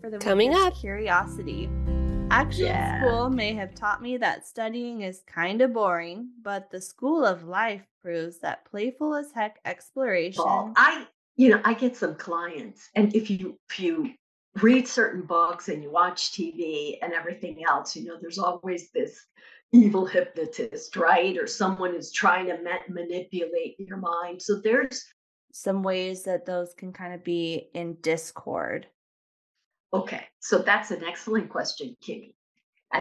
for the Coming up. curiosity. Actually, Yeah. school may have taught me that studying is kind of boring, but the school of life proves that playful as heck exploration. Well, I, you know, I get some clients, and if you if you read certain books and you watch TV and everything else, you know, there's always this evil hypnotist, right? Or someone who's trying to ma- manipulate your mind. So there's some ways that those can kind of be in discord. Okay. So that's an excellent question, Kimmy.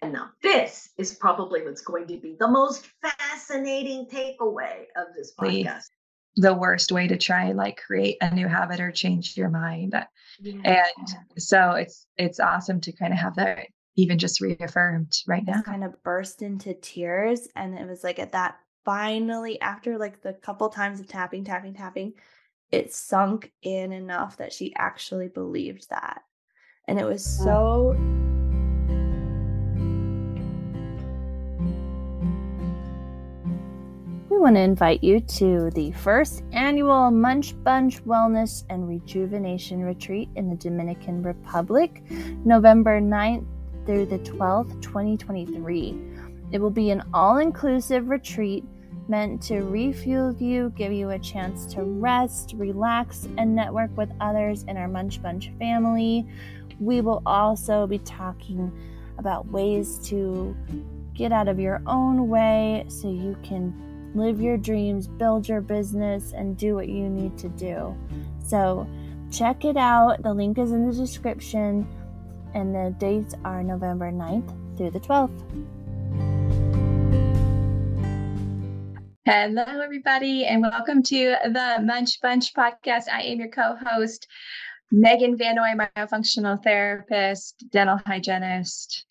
And now this is probably what's going to be the most fascinating takeaway of this Please. podcast. the worst way to try and like create a new habit or change your mind. Yeah. And so it's it's awesome to kind of have that even just reaffirmed right now. Just kind of burst into tears. And it was like at that finally, after like the couple times of tapping, tapping, tapping, it sunk in enough that she actually believed that. And it was so We want to invite you to the first annual Munch Bunch Wellness and Rejuvenation Retreat in the Dominican Republic, November 9th through the 12th, 2023. It will be an all inclusive retreat meant to refuel you, give you a chance to rest, relax, and network with others in our Munch Bunch family. We will also be talking about ways to get out of your own way so you can live your dreams, build your business, and do what you need to do. So, check it out. The link is in the description, and the dates are November 9th through the 12th. Hello, everybody, and welcome to the Munch Bunch podcast. I am your co host, Megan Van Noy, myofunctional therapist, dental hygienist,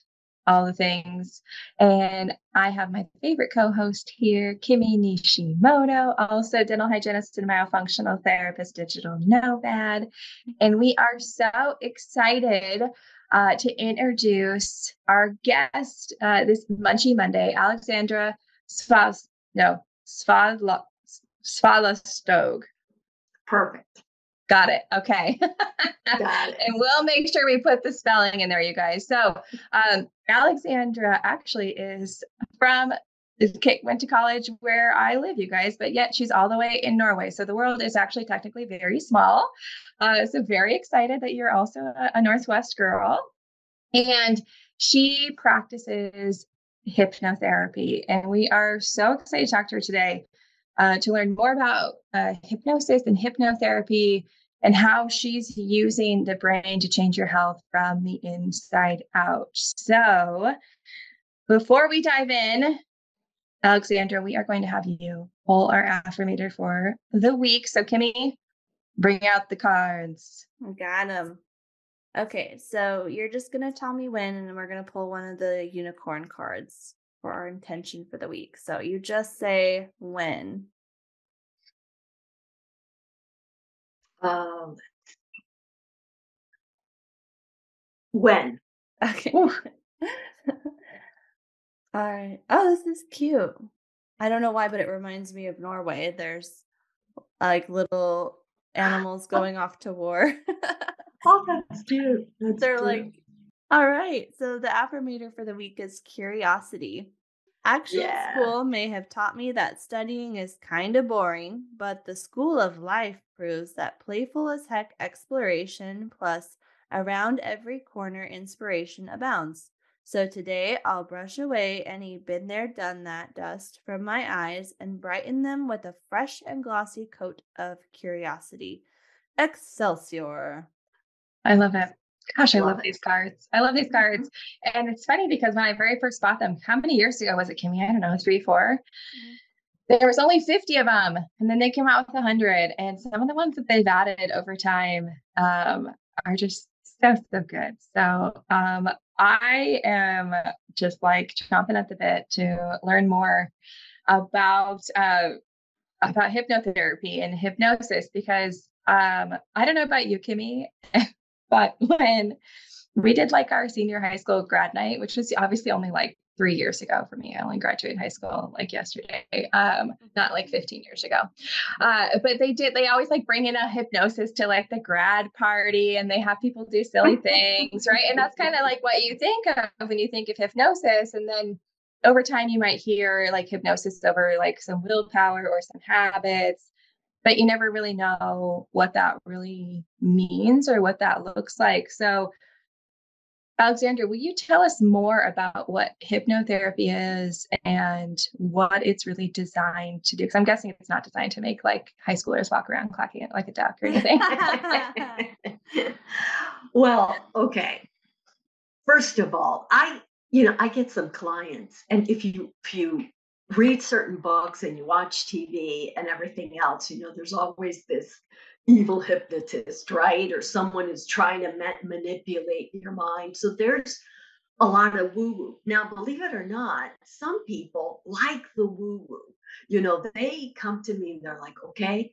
all the things. And I have my favorite co host here, Kimmy Nishimoto, also dental hygienist and myofunctional therapist, digital nomad. And we are so excited. Uh, to introduce our guest uh, this Munchy Monday, Alexandra Svaz, no, Svala, Svalastog. Perfect. Got it. Okay. Got it. and we'll make sure we put the spelling in there, you guys. So, um, Alexandra actually is from went to college where I live, you guys, but yet she's all the way in Norway. So the world is actually technically very small. Uh, so very excited that you're also a, a Northwest girl, and she practices hypnotherapy, and we are so excited to talk to her today uh, to learn more about uh, hypnosis and hypnotherapy and how she's using the brain to change your health from the inside out. So, before we dive in, Alexandra, we are going to have you pull our affirmator for the week. So, Kimmy, bring out the cards. Got them. Okay, so you're just going to tell me when, and we're going to pull one of the unicorn cards for our intention for the week. So you just say when. Um, when? Okay. All right. Oh, this is cute. I don't know why, but it reminds me of Norway. There's like little animals going off to war. Oh, that's cute. That's They're cute. like, all right. So the affirmator for the week is curiosity. Actually, Yeah. school may have taught me that studying is kind of boring, but the school of life proves that playful as heck exploration plus around every corner inspiration abounds. So today I'll brush away any been there, done that dust from my eyes and brighten them with a fresh and glossy coat of curiosity. Excelsior. I love it. Gosh, I love, these cards. I love these cards. And it's funny because when I very first bought them, how many years ago was it, Kimmy? I don't know, three, four. There was only 50 of them. And then they came out with 100. And some of the ones that they've added over time um, are just so, so good. So um, I am just like chomping at the bit to learn more about uh, about hypnotherapy and hypnosis because um, I don't know about you, Kimmy, but when we did like our senior high school grad night, which was obviously only like three years ago for me. I only graduated high school like yesterday, um, not like 15 years ago. Uh, but they did, they always like bring in a hypnosis to like the grad party and they have people do silly things, right? And that's kind of like what you think of when you think of hypnosis. And then over time, you might hear like hypnosis over like some willpower or some habits. But you never really know what that really means or what that looks like. So, Alexandra, will you tell us more about what hypnotherapy is and what it's really designed to do? Because I'm guessing it's not designed to make like high schoolers walk around clacking it like a duck or anything. well, okay. First of all, I, you know, I get some clients, and if you if you read certain books and you watch TV and everything else, you know, there's always this evil hypnotist, right? Or someone is trying to ma- manipulate your mind. So there's a lot of woo woo. Now, believe it or not, some people like the woo woo. You know, they come to me and they're like, okay,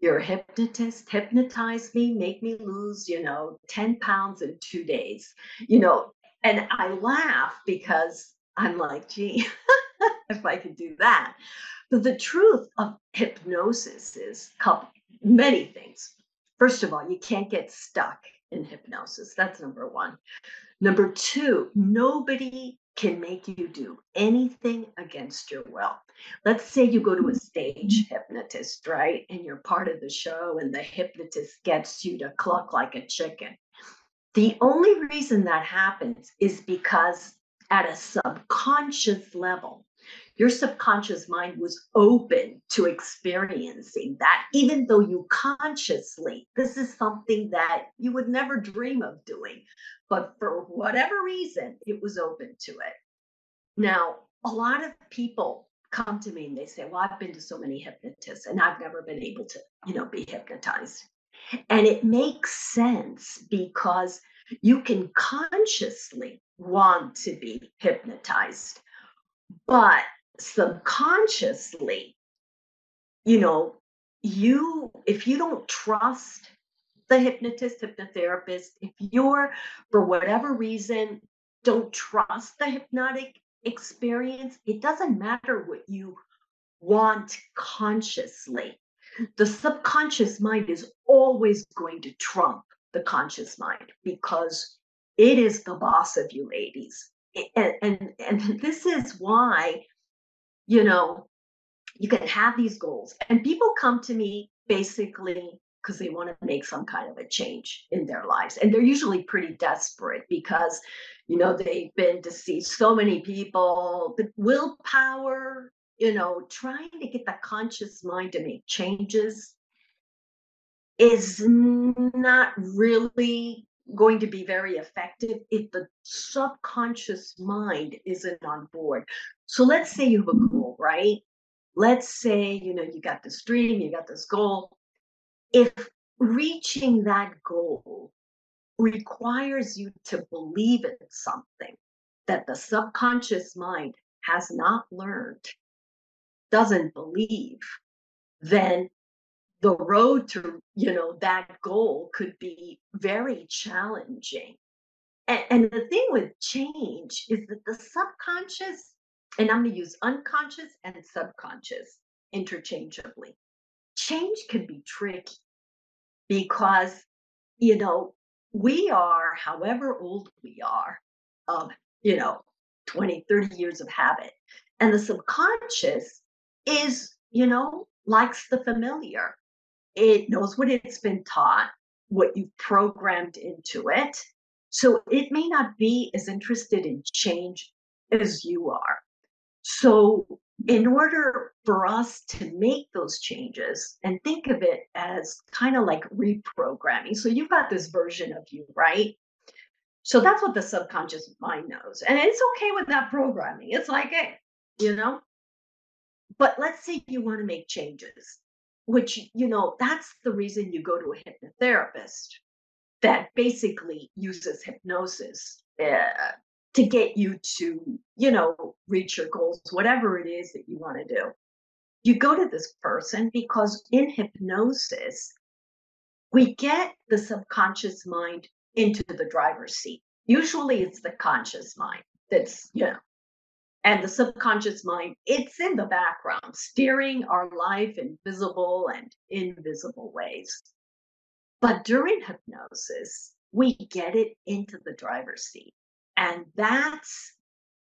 you're a hypnotist, hypnotize me, make me lose, you know, 10 pounds in two days, you know. And I laugh because I'm like, gee, if I could do that. But the truth of hypnosis is couple, many things. First of all, you can't get stuck in hypnosis. That's number one. Number two, nobody can make you do anything against your will. Let's say you go to a stage mm-hmm. hypnotist, right? And you're part of the show, and the hypnotist gets you to cluck like a chicken. The only reason that happens is because at a subconscious level, your subconscious mind was open to experiencing that, even though you consciously, this is something that you would never dream of doing. But for whatever reason, it was open to it. Now, a lot of people come to me and they say, Well, I've been to so many hypnotists and I've never been able to, you know, be hypnotized. And it makes sense because you can consciously want to be hypnotized, but subconsciously, you know, you, if you don't trust the hypnotist, hypnotherapist, if you're, for whatever reason, don't trust the hypnotic experience, it doesn't matter what you want consciously. The subconscious mind is always going to trump the conscious mind because it is the boss of you ladies. And, and, and this is why you know, you can have these goals. And people come to me basically because they want to make some kind of a change in their lives. And they're usually pretty desperate because, you know, they've been see so many people, the willpower, you know, trying to get the conscious mind to make changes is not really going to be very effective if the subconscious mind isn't on board. So let's say you have a mm-hmm. goal, right? Let's say, you know, you got this dream, you got this goal. If reaching that goal requires you to believe in something that the subconscious mind has not learned, doesn't believe, then the road to you know that goal could be very challenging. And, and the thing with change is that the subconscious and i'm going to use unconscious and subconscious interchangeably change can be tricky because you know we are however old we are um, you know 20 30 years of habit and the subconscious is you know likes the familiar it knows what it's been taught, what you've programmed into it. So it may not be as interested in change as you are. So, in order for us to make those changes and think of it as kind of like reprogramming, so you've got this version of you, right? So that's what the subconscious mind knows. And it's okay with that programming. It's like, hey, you know? But let's say you want to make changes which you know that's the reason you go to a hypnotherapist that basically uses hypnosis uh, to get you to you know reach your goals whatever it is that you want to do. You go to this person because in hypnosis we get the subconscious mind into the driver's seat. Usually it's the conscious mind that's you know and the subconscious mind, it's in the background, steering our life in visible and invisible ways. But during hypnosis, we get it into the driver's seat. And that's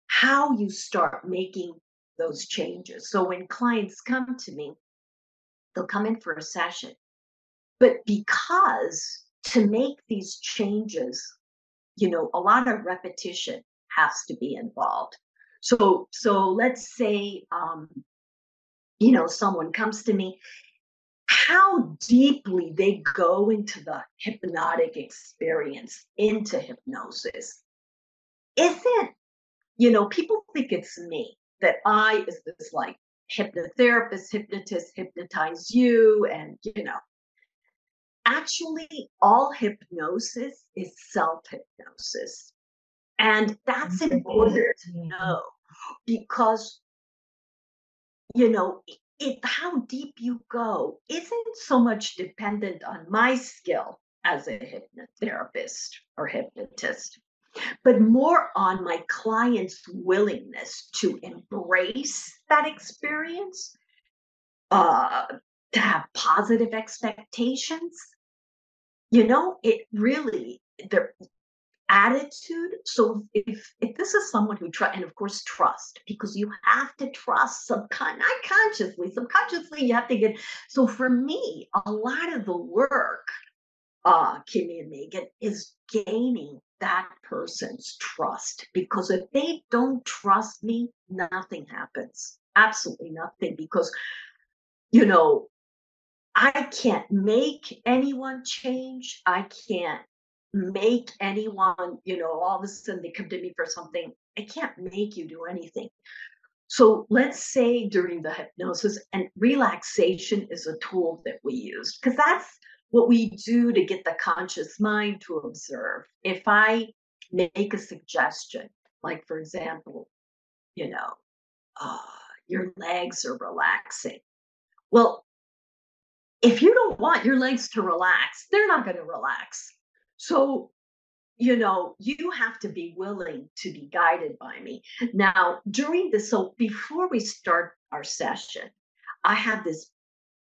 how you start making those changes. So when clients come to me, they'll come in for a session. But because to make these changes, you know, a lot of repetition has to be involved. So, so let's say, um, you know, someone comes to me, how deeply they go into the hypnotic experience, into hypnosis. Isn't, you know, people think it's me that I is this like hypnotherapist, hypnotist, hypnotize you, and you know, actually, all hypnosis is self hypnosis. And that's important to know because, you know, it, how deep you go isn't so much dependent on my skill as a hypnotherapist or hypnotist, but more on my client's willingness to embrace that experience, uh, to have positive expectations. You know, it really, there, attitude so if if this is someone who try and of course trust because you have to trust subcon not consciously subconsciously you have to get so for me a lot of the work uh kimmy and megan is gaining that person's trust because if they don't trust me nothing happens absolutely nothing because you know I can't make anyone change. I can't make anyone, you know, all of a sudden they come to me for something. I can't make you do anything. So let's say during the hypnosis, and relaxation is a tool that we use because that's what we do to get the conscious mind to observe. If I make a suggestion, like for example, you know, uh, your legs are relaxing. Well, if you don't want your legs to relax, they're not going to relax. So, you know, you have to be willing to be guided by me. Now, during this, so before we start our session, I have this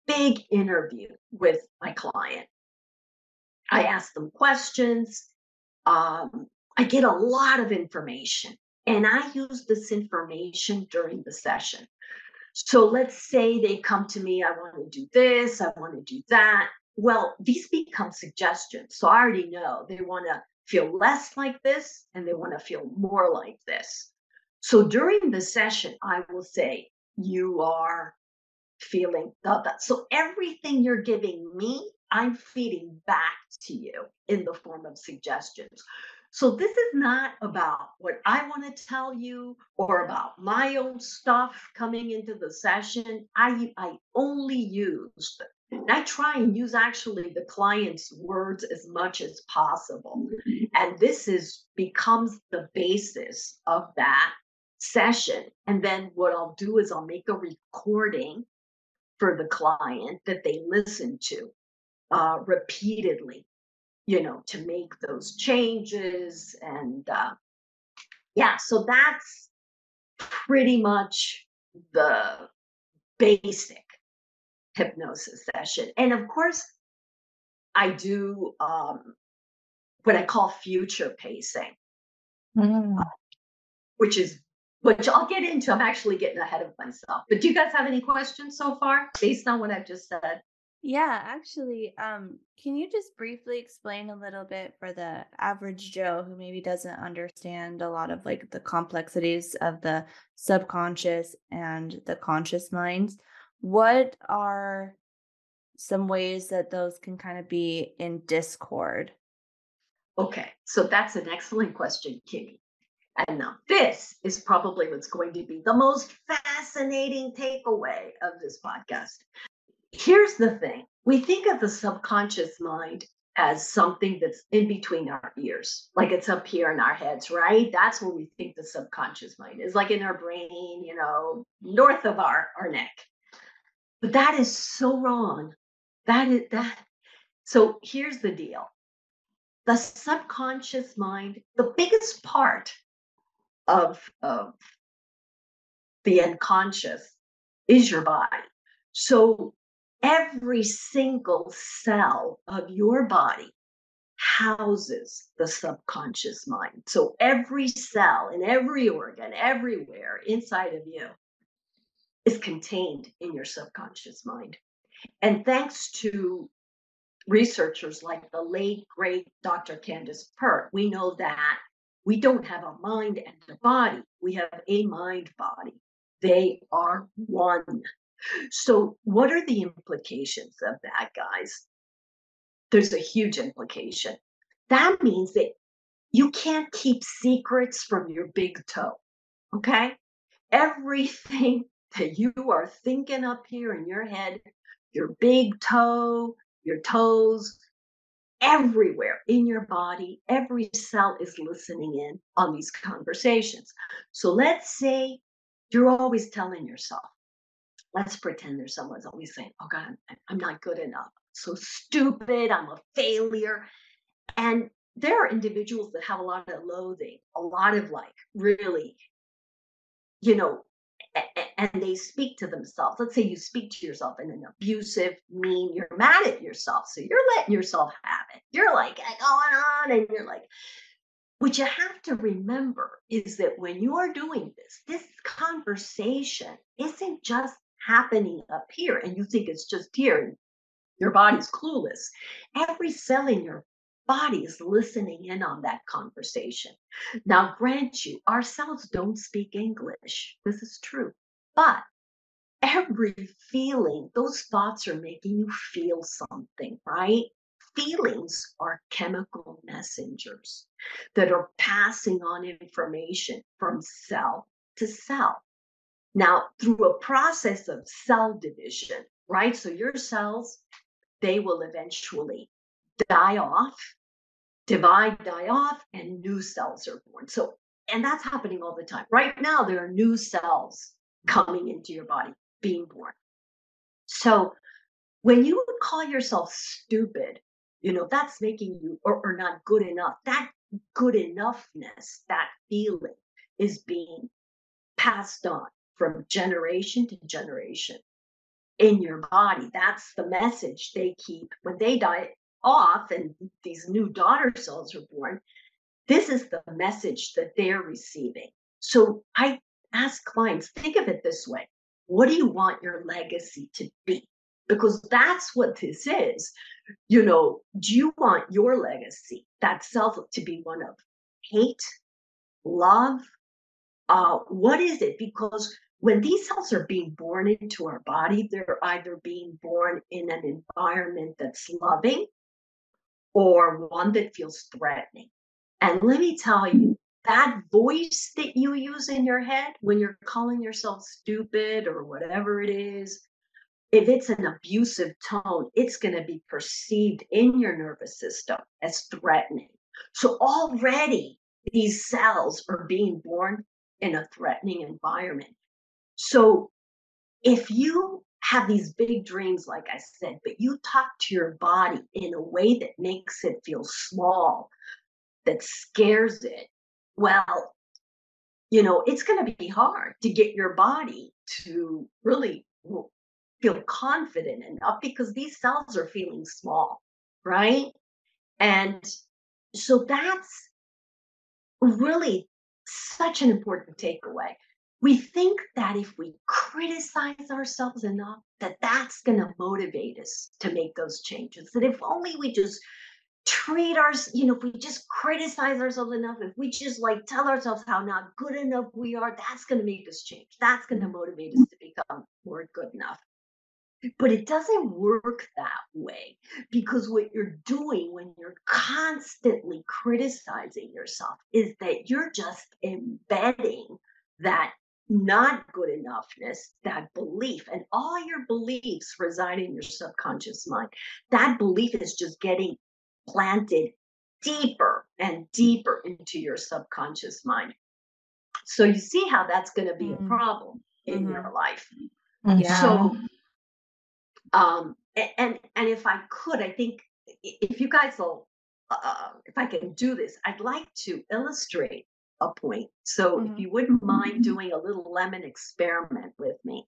big interview with my client. I ask them questions. Um, I get a lot of information, and I use this information during the session. So let's say they come to me, I want to do this, I want to do that. Well, these become suggestions. So I already know they want to feel less like this and they want to feel more like this. So during the session, I will say, You are feeling that. So everything you're giving me, I'm feeding back to you in the form of suggestions. So this is not about what I want to tell you or about my own stuff coming into the session. I I only use and I try and use actually the client's words as much as possible. And this is becomes the basis of that session. And then what I'll do is I'll make a recording for the client that they listen to uh, repeatedly, you know, to make those changes. And uh, yeah, so that's pretty much the basic hypnosis session. And of course, I do um, what I call future pacing, mm. which is which I'll get into. I'm actually getting ahead of myself. But do you guys have any questions so far based on what I've just said? Yeah, actually, um, can you just briefly explain a little bit for the average Joe who maybe doesn't understand a lot of like the complexities of the subconscious and the conscious minds? What are some ways that those can kind of be in discord? Okay, so that's an excellent question, Kimmy. And now this is probably what's going to be the most fascinating takeaway of this podcast. Here's the thing we think of the subconscious mind as something that's in between our ears, like it's up here in our heads, right? That's where we think the subconscious mind is, like in our brain, you know, north of our, our neck. But that is so wrong. That is that. So here's the deal the subconscious mind, the biggest part of, of the unconscious, is your body. So every single cell of your body houses the subconscious mind. So every cell in every organ, everywhere inside of you is contained in your subconscious mind. And thanks to researchers like the late, great Dr. Candace Pert, we know that we don't have a mind and a body, we have a mind body. They are one. So, what are the implications of that, guys? There's a huge implication. That means that you can't keep secrets from your big toe. Okay? Everything that you are thinking up here in your head, your big toe, your toes, everywhere in your body, every cell is listening in on these conversations. So let's say you're always telling yourself, let's pretend there's someone's always saying, oh God, I'm not good enough. So stupid. I'm a failure. And there are individuals that have a lot of loathing, a lot of like really, you know, and they speak to themselves. Let's say you speak to yourself in an abusive, mean, you're mad at yourself. So you're letting yourself have it. You're like eh, going on and you're like, what you have to remember is that when you are doing this, this conversation isn't just happening up here and you think it's just here and your body's clueless. Every cell in your body is listening in on that conversation. Now, grant you, ourselves don't speak English. This is true. But every feeling, those thoughts are making you feel something, right? Feelings are chemical messengers that are passing on information from cell to cell. Now, through a process of cell division, right? So your cells, they will eventually die off, divide, die off, and new cells are born. So, and that's happening all the time. Right now, there are new cells coming into your body, being born. So, when you call yourself stupid, you know, that's making you or, or not good enough. That good enoughness, that feeling is being passed on from generation to generation in your body. That's the message they keep when they die off and these new daughter cells are born. This is the message that they're receiving. So I ask clients, think of it this way what do you want your legacy to be? Because that's what this is. You know, do you want your legacy, that self, to be one of hate, love? Uh, what is it? Because when these cells are being born into our body, they're either being born in an environment that's loving or one that feels threatening. And let me tell you, that voice that you use in your head when you're calling yourself stupid or whatever it is, if it's an abusive tone, it's going to be perceived in your nervous system as threatening. So already these cells are being born in a threatening environment. So if you have these big dreams, like I said, but you talk to your body in a way that makes it feel small, that scares it, well, you know, it's going to be hard to get your body to really feel confident enough because these cells are feeling small, right? And so that's really such an important takeaway we think that if we criticize ourselves enough that that's going to motivate us to make those changes. That if only we just treat our you know if we just criticize ourselves enough if we just like tell ourselves how not good enough we are that's going to make us change. That's going to motivate us to become more good enough. But it doesn't work that way because what you're doing when you're constantly criticizing yourself is that you're just embedding that not good enoughness, that belief, and all your beliefs reside in your subconscious mind. That belief is just getting planted deeper and deeper into your subconscious mind. So you see how that's going to be mm-hmm. a problem in mm-hmm. your life. Yeah. So, um, and and if I could, I think if you guys will, uh, if I can do this, I'd like to illustrate a point. So Mhm. if you wouldn't mind doing a little lemon experiment with me.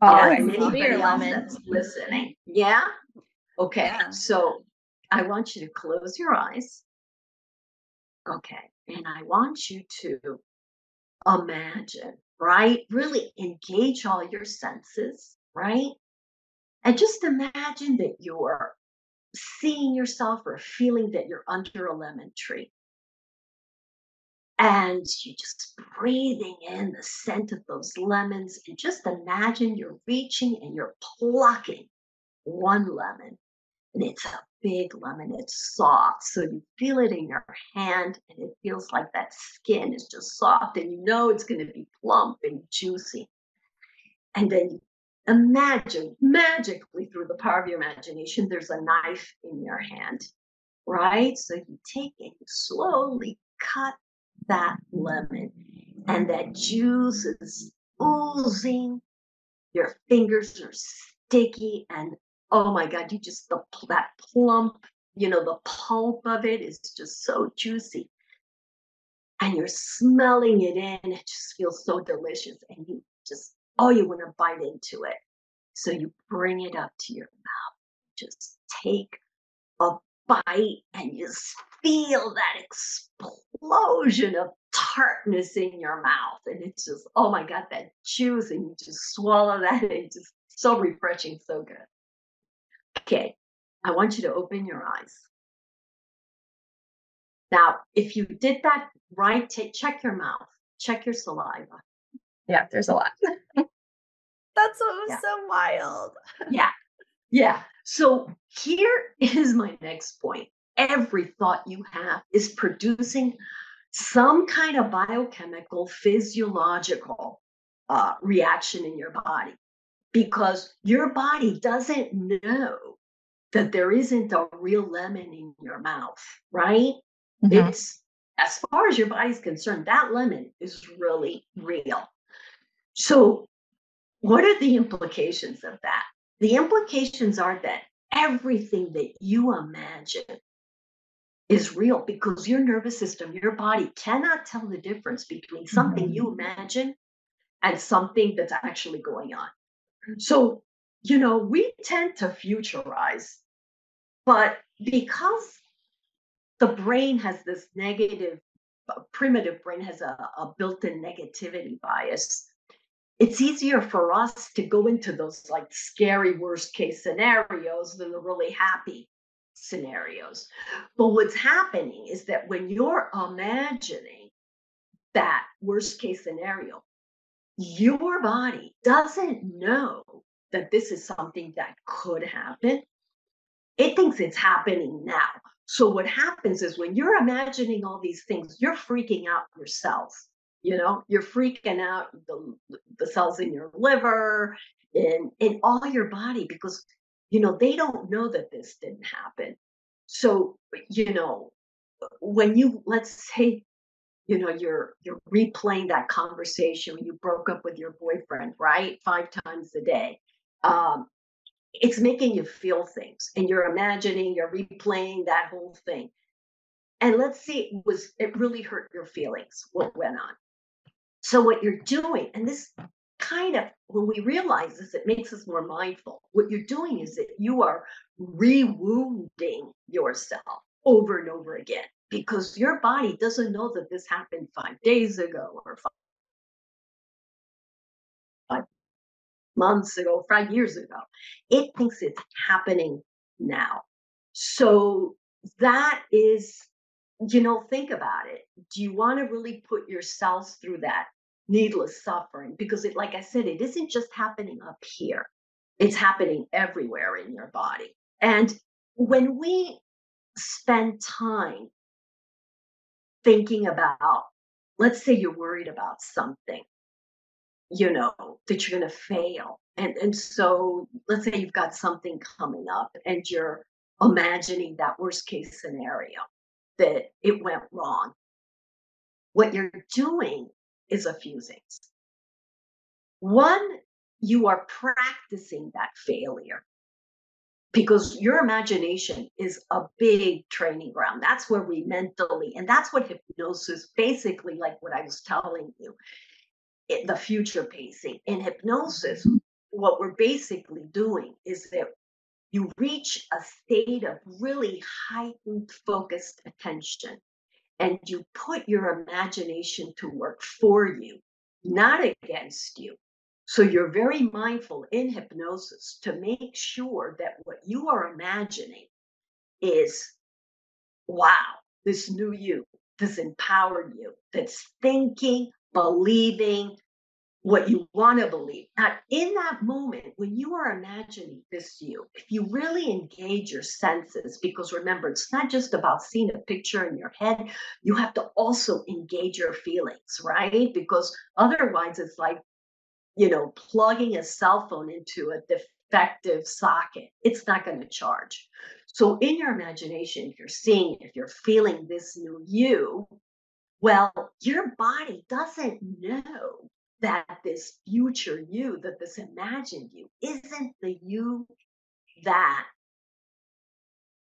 Always. and Love anybody lemon. that's listening. Yeah? Okay. Yeah. So I want you to close your eyes. Okay. And I want you to imagine, right? Really engage all your senses, right? And just imagine that you're seeing yourself or feeling that you're under a lemon tree. And you're just breathing in the scent of those lemons. And just imagine you're reaching and you're plucking one lemon. And it's a big lemon. It's soft. So you feel it in your hand and it feels like that skin is just soft. And you know it's going to be plump and juicy. And then you imagine magically through the power of your imagination, there's a knife in your hand, right? So you take it, you slowly cut that lemon, and that juice is oozing. Your fingers are sticky, and oh my God, you just, the, that plump, you know, the pulp of it is just so juicy. And you're smelling it in, it just feels so delicious, and you just oh, you want to bite into it. So you bring it up to your mouth. Just take a bite and you s- feel that explosion of tartness in your mouth. And it's just, oh my God, that juice. And you just swallow that. And it's just so refreshing, so good. Okay. I want you to open your eyes. Now, if you did that right, take, check your mouth, check your saliva. Yeah, there's a lot. That's what was Yeah. so wild. Yeah. Yeah. So here is my next point. Every thought you have is producing some kind of biochemical, physiological uh, reaction in your body because your body doesn't know that there isn't a real lemon in your mouth, right? Mhm. It's as far as your body's concerned, that lemon is really real. So, what are the implications of that? The implications are that everything that you imagine is real because your nervous system, your body cannot tell the difference between something you imagine and something that's actually going on. So, you know, we tend to futurize, but because the brain has this negative, uh, primitive brain has a, a built in negativity bias, it's easier for us to go into those like scary worst case scenarios than the really happy scenarios. But what's happening is that when you're imagining that worst case scenario, your body doesn't know that this is something that could happen. It thinks it's happening now. So what happens is when you're imagining all these things, you're freaking out yourself. You know, you're freaking out the, the cells in your liver and in all your body because you know they don't know that this didn't happen. So you know, when you let's say you know you're you're replaying that conversation when you broke up with your boyfriend right five times a day um it's making you feel things and you're imagining you're replaying that whole thing and let's see it was it really hurt your feelings what went on so what you're doing and this kind of when we realize this it makes us more mindful what you're doing is that you are re-wounding yourself over and over again because your body doesn't know that this happened five days ago or five months ago, five years ago. It thinks it's happening now. So that is, you know, think about it. Do you want to really put yourselves through that needless suffering? Because it, like I said, it isn't just happening up here. It's happening everywhere in your body. And when we spend time thinking about, let's say you're worried about something, you know, that you're going to fail. And, and so let's say you've got something coming up and you're imagining that worst case scenario that it went wrong. What you're doing is a few things. One, you are practicing that failure because your imagination is a big training ground. That's where we mentally, and that's what hypnosis basically, like what I was telling you, it, the future pacing. In hypnosis, what we're basically doing is that you reach a state of really heightened focused attention and you put your imagination to work for you, not against you. So you're very mindful in hypnosis to make sure that what you are imagining is wow, this new you, this empowered you, that's thinking, believing what you want to believe. Now, in that moment, when you are imagining this you, if you really engage your senses, because remember, it's not just about seeing a picture in your head, you have to also engage your feelings, right? Because otherwise, it's like you know, plugging a cell phone into a defective socket, it's not going to charge. So, in your imagination, if you're seeing, if you're feeling this new you, well, your body doesn't know that this future you, that this imagined you, isn't the you that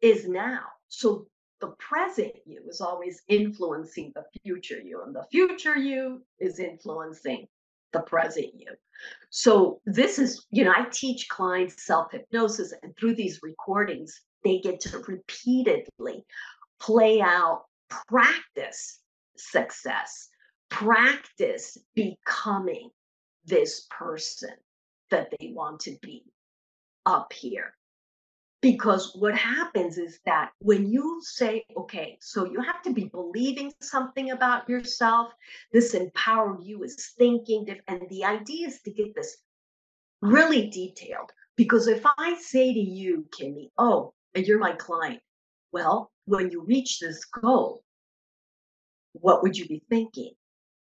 is now. So, the present you is always influencing the future you, and the future you is influencing the present you. So this is, you know, I teach clients self-hypnosis and through these recordings, they get to repeatedly play out, practice success, practice becoming this person that they want to be up here. Because what happens is that when you say, okay, so you have to be believing something about yourself, this empowered you is thinking, and the idea is to get this really detailed. Because if I say to you, Kimmy, oh, and you're my client, well, when you reach this goal, what would you be thinking?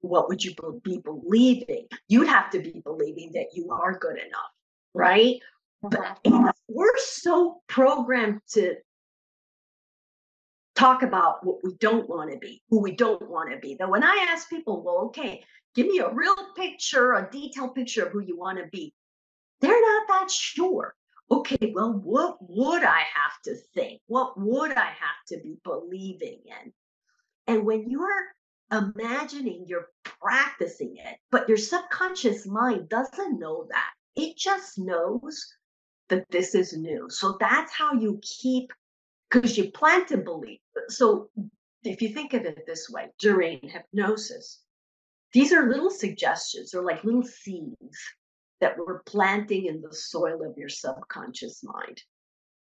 What would you be believing? You'd have to be believing that you are good enough, right? But uh-huh. we're so programmed to talk about what we don't want to be, who we don't want to be. That when I ask people, well, okay, give me a real picture, a detailed picture of who you want to be, they're not that sure. Okay, well, what would I have to think? What would I have to be believing in? And when you're imagining, you're practicing it, but your subconscious mind doesn't know that. It just knows that this is new. So that's how you keep, because you plan to believe. So if you think of it this way, during hypnosis, these are little suggestions or like little seeds that we're planting in the soil of your subconscious mind.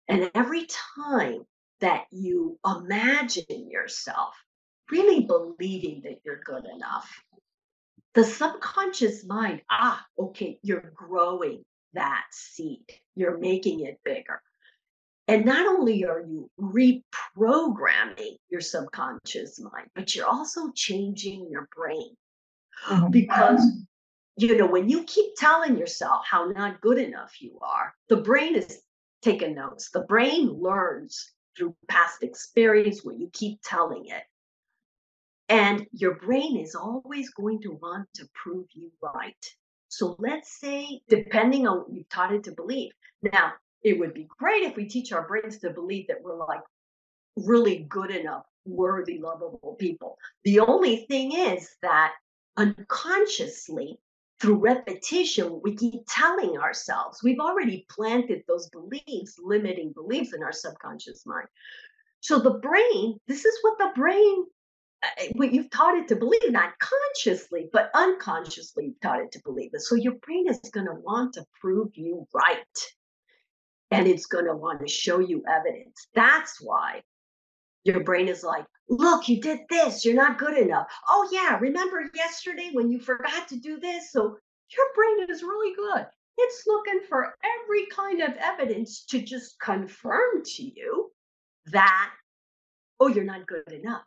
And every time that you imagine yourself really believing that you're good enough, the subconscious mind, ah, okay, you're growing that seed, you're making it bigger. And not only are you reprogramming your subconscious mind, but you're also changing your brain. Mm-hmm. Because, you know, when you keep telling yourself how not good enough you are, the brain is taking notes. The brain learns through past experience when you keep telling it. And your brain is always going to want to prove you right. So let's say, depending on what you've taught it to believe. Now, it would be great if we teach our brains to believe that we're like really good enough, worthy, lovable people. The only thing is that unconsciously, through repetition, we keep telling ourselves we've already planted those beliefs, limiting beliefs in our subconscious mind. So the brain, this is what the brain Eh, you've taught it to believe, not consciously, but unconsciously you've taught it to believe it. So your brain is going to want to prove you right. And it's going to want to show you evidence. That's why your brain is like, look, you did this. You're not good enough. Oh, yeah. Remember yesterday when you forgot to do this? So your brain is really good. It's looking for every kind of evidence to just confirm to you that, oh, you're not good enough.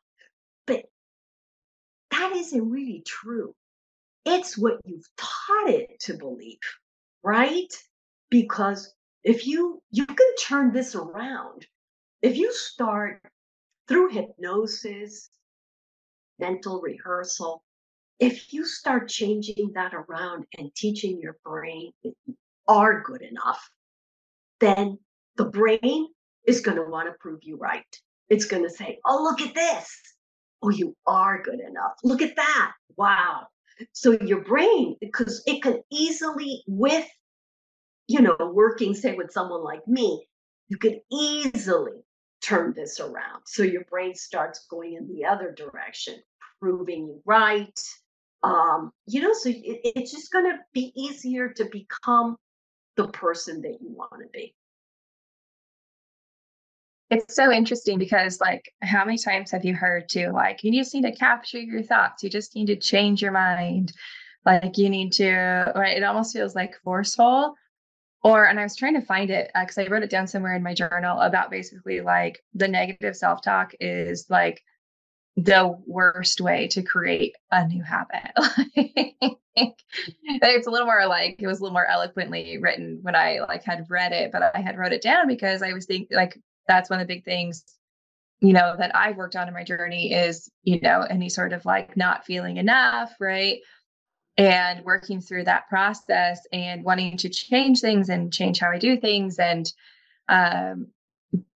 That isn't really true. It's what you've taught it to believe, right? Because if you you can turn this around, if you start through hypnosis, mental rehearsal, if you start changing that around and teaching your brain that you are good enough, then the brain is going to want to prove you right. It's going to say, oh, look at this. Oh, you are good enough. Look at that. Wow. So your brain, because it can easily, with, you know, working, say, with someone like me, you could easily turn this around. So your brain starts going in the other direction, proving you right. Um, you know, so it, it's just going to be easier to become the person that you want to be. It's so interesting because, like, how many times have you heard too, like, you just need to capture your thoughts, you just need to change your mind, like, you need to, right? It almost feels like forceful. Or, and I was trying to find it because uh, I wrote it down somewhere in my journal about basically like the negative self talk is like the worst way to create a new habit. it's a little more like it was a little more eloquently written when I like had read it, but I had wrote it down because I was thinking like that's one of the big things you know that I've worked on in my journey is you know any sort of like not feeling enough, right? And working through that process and wanting to change things and change how I do things and um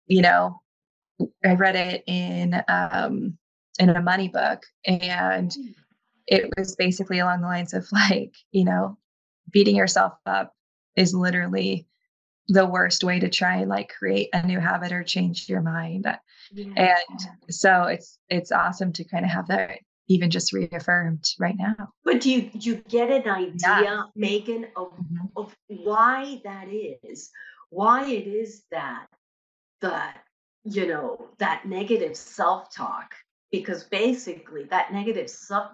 you know I read it in um in a money book and hmm. it was basically along the lines of like you know beating yourself up is literally the worst way to try and like create a new habit or change your mind yeah. and so it's it's awesome to kind of have that even just reaffirmed right now but do you do you get an idea yeah. megan of, mm-hmm. of why that is why it is that that you know that negative self-talk because basically that negative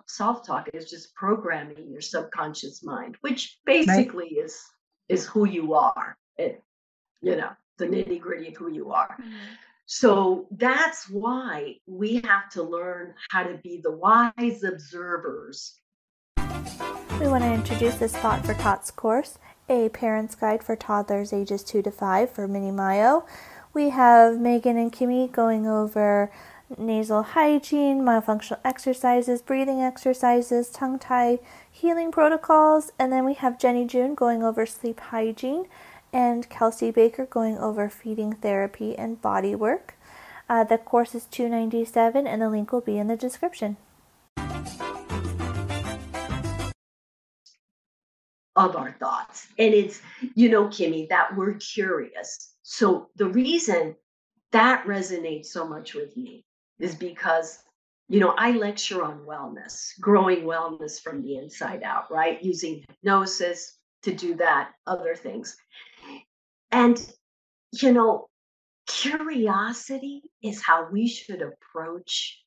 self-talk is just programming your subconscious mind which basically right. is is who you are it you know the nitty gritty of who you are. Mm-hmm. so that's why we have to learn how to be the wise observers. We want to introduce the spot for tots course a parent's guide for toddlers ages 2 to 5 for mini mayo. We have megan and kimmy going over nasal hygiene, myofunctional exercises, breathing exercises, tongue tie healing protocols, and then we have Jenny June going over sleep hygiene and Kelsey Baker going over feeding therapy and body work. Uh, the course is 297 and the link will be in the description. Of our thoughts. And it's, you know, Kimmy, that we're curious. So the reason that resonates so much with me is because you know i lecture on wellness growing wellness from the inside out right using hypnosis to do that other things and you know curiosity is how we should approach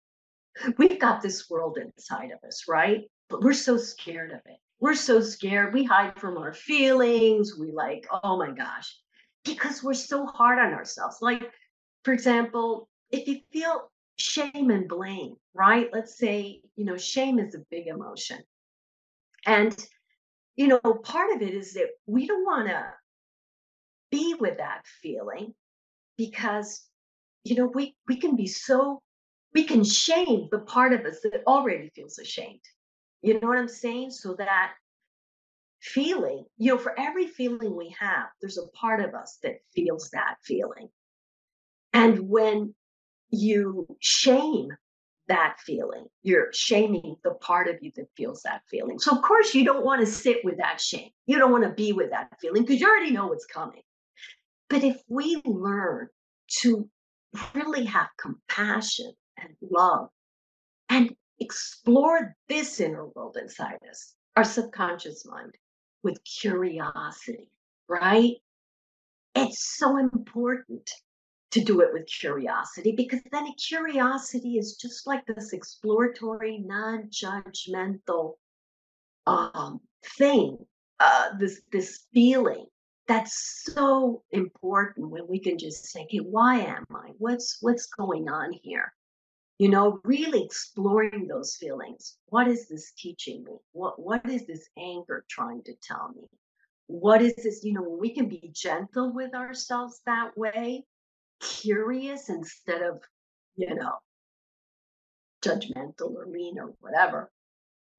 we've got this world inside of us right? But we're so scared of it. We're so scared. We hide from our feelings. We like oh my gosh because we're so hard on ourselves. Like for example if you feel shame and blame, right? Let's say, you know, shame is a big emotion. And, you know, part of it is that we don't want to be with that feeling because, you know, we, we can be so, we can shame the part of us that already feels ashamed. You know what I'm saying? So that feeling, you know, for every feeling we have, there's a part of us that feels that feeling. And when you shame that feeling. You're shaming the part of you that feels that feeling. So, of course, you don't want to sit with that shame. You don't want to be with that feeling because you already know what's coming. But if we learn to really have compassion and love and explore this inner world inside us, our subconscious mind, with curiosity, right? It's so important to do it with curiosity because then curiosity is just like this exploratory, non-judgmental um, thing, uh, this this feeling that's so important when we can just say, "Okay, why am I? What's what's going on here?" You know, really exploring those feelings. What is this teaching me? What what is this anger trying to tell me? What is this? You know, we can be gentle with ourselves that way, curious instead of, you know, judgmental or mean or whatever,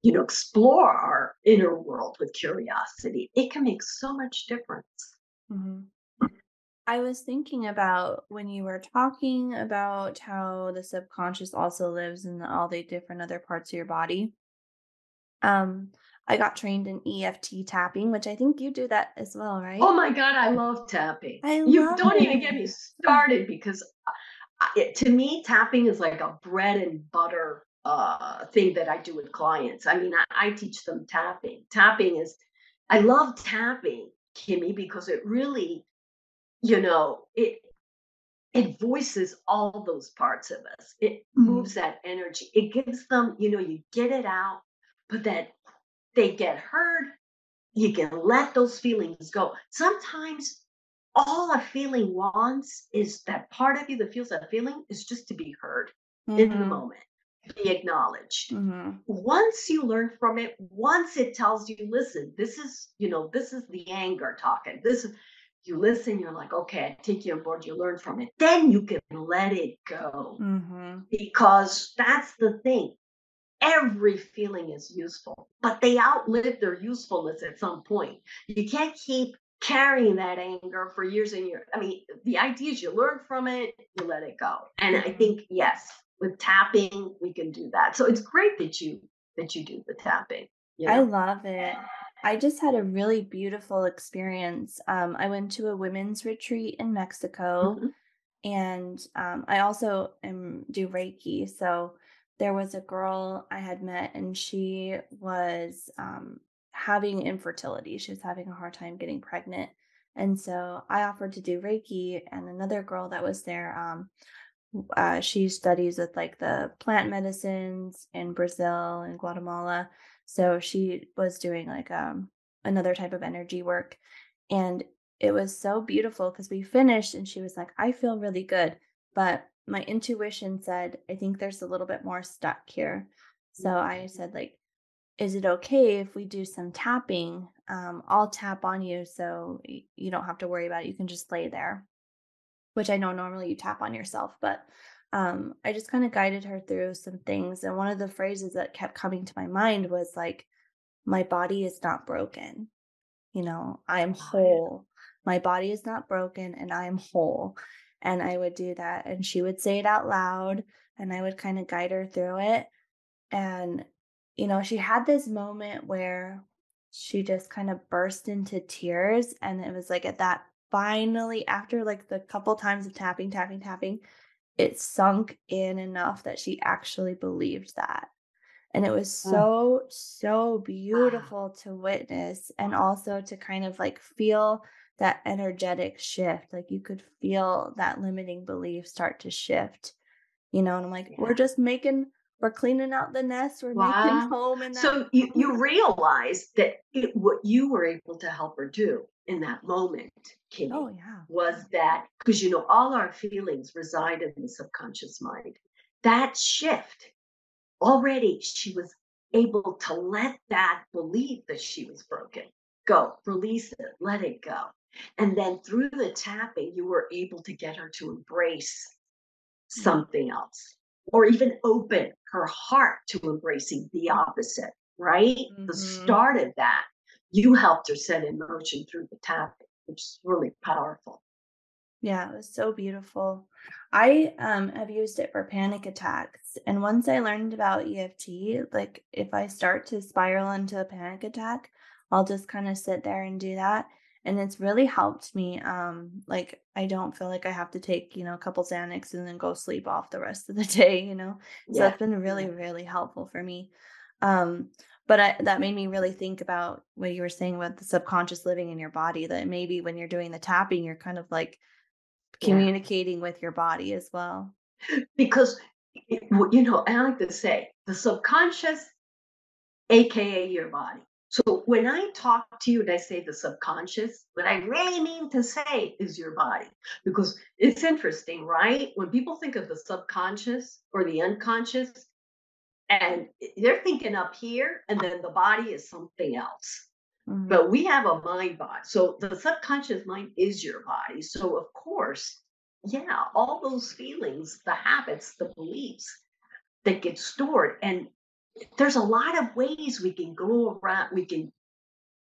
you know, explore our inner world with curiosity, it can make so much difference. Mm-hmm. I was thinking about when you were talking about how the subconscious also lives in all the different other parts of your body. Um, I got trained in EFT tapping, which I think you do that as well, right? Oh my God, I love tapping. I You don't even get me started because I- it, to me, tapping is like a bread and butter uh, thing that I do with clients. I mean, I, I teach them tapping. Tapping is, I love tapping, Kimmy, because it really, you know, it it voices all those parts of us. It Mhm. moves that energy. It gives them, you know, you get it out, but that they get heard. You can let those feelings go. Sometimes all a feeling wants is that part of you that feels that feeling is just to be heard in the Mhm, moment, be acknowledged. mhm, Once you learn from it, once it tells you, listen, this is, you know, this is the anger talking. This is, you listen, you're like, okay, I take you on board, you learn from it. Then you can let it go mhm, because that's the thing. Every feeling is useful, but they outlive their usefulness at some point. You can't keep carrying that anger for years and years. I mean, the idea is you learn from it, you let it go. And I mhm. think yes, with tapping, we can do that. So it's great that you that you do the tapping. You I love it. I just had a really beautiful experience. Um, I went to a women's retreat in Mexico Mhm. and um, I also am do Reiki. So there was a girl I had met, and she was um, having infertility. She was having a hard time getting pregnant, and so I offered to do Reiki. And another girl that was there, um, uh, she studies with like the plant medicines in Brazil and Guatemala. So she was doing like um another type of energy work. And it was so beautiful because we finished and she was like, I feel really good. But my intuition said, I think there's a little bit more stuck here. So I said, like, is it okay if we do some tapping? Um, I'll tap on you so you don't have to worry about it. You can just lay there which I know normally you tap on yourself, but um, I just kind of guided her through some things. And one of the phrases that kept coming to my mind was like, my body is not broken. You know, I am Oh, whole. My body is not broken and I am whole. And I would do that. And she would say it out loud and I would kind of guide her through it. And, you know, she had this moment where she just kind of burst into tears. And it was like at that finally, after like the couple times of tapping, tapping, tapping, it sunk in enough that she actually believed that. And it was so, so Wow. beautiful to witness and also to kind of like feel that energetic shift. Like you could feel that limiting belief start to shift, you know, and I'm like, we're just making, we're cleaning out the nest, we're making home And. So you you realize that it, what you were able to help her do in that moment, Oh, yeah. was that because you know all our feelings reside in the subconscious mind. That shift already she was able to let that belief that she was broken go, release it, let it go. And then through the tapping, you were able to get her to embrace Mm, something else or even open her heart to embracing the opposite, right? The mhm. start of that, you helped her set in motion through the tapping, which is really powerful. Yeah, it was so beautiful. I um have used it for panic attacks. And once I learned about EFT, like if I start to spiral into a panic attack, I'll just kind of sit there and do that. And it's really helped me. Um, like I don't feel like I have to take, you know, a couple Xanax and then go sleep off the rest of the day, you know. So Yeah. it's been really, Yeah. really helpful for me. Um, but I, that made me really think about what you were saying about the subconscious living in your body, that maybe when you're doing the tapping, you're kind of like Yeah. Communicating with your body as well. Because, it- you know, I like to say the subconscious, AKA your body. So when I talk to you and I say the subconscious, what I really mean to say is your body. Because it's interesting, right? When people think of the subconscious or the unconscious, and they're thinking up here, and then the body is something else. Mhm. But we have a mind body. So the subconscious mind is your body. So, of course, yeah, all those feelings, the habits, the beliefs that get stored. And there's a lot of ways we can go around, we can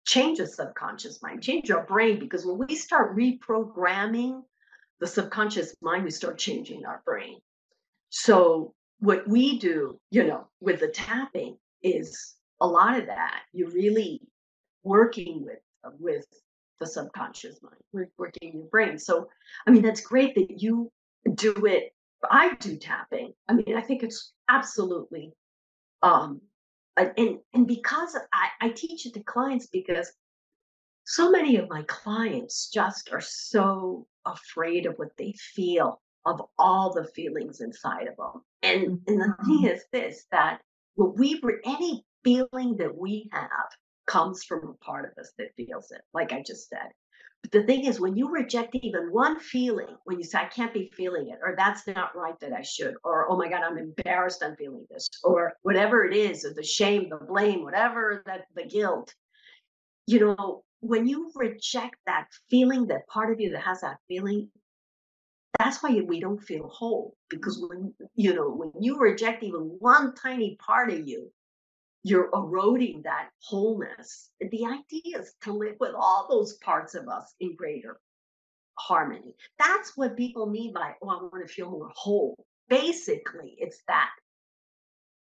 change a subconscious mind, change our brain, because when we start reprogramming the subconscious mind, we start changing our brain. So what we do, you know, with the tapping is a lot of that. You're really working with with the subconscious mind, working your brain. So, I mean, that's great that you do it. I do tapping. I mean, I think it's absolutely um and and because I, I teach it to clients because so many of my clients just are so afraid of what they feel of all the feelings inside of them and and the thing is this that what we any feeling that we have comes from a part of us that feels it like i just said but the thing is, when you reject even one feeling, when you say, I can't be feeling it, or that's not right that I should, or oh my God, I'm embarrassed I'm feeling this, or whatever it is, or the shame, the blame, whatever that the guilt, you know, when you reject that feeling, that part of you that has that feeling, that's why we don't feel whole. Because when you know, when you reject even one tiny part of you, you're eroding that wholeness. The idea is to live with all those parts of us in greater harmony. That's what people mean by, oh, I want to feel more whole. Basically, it's that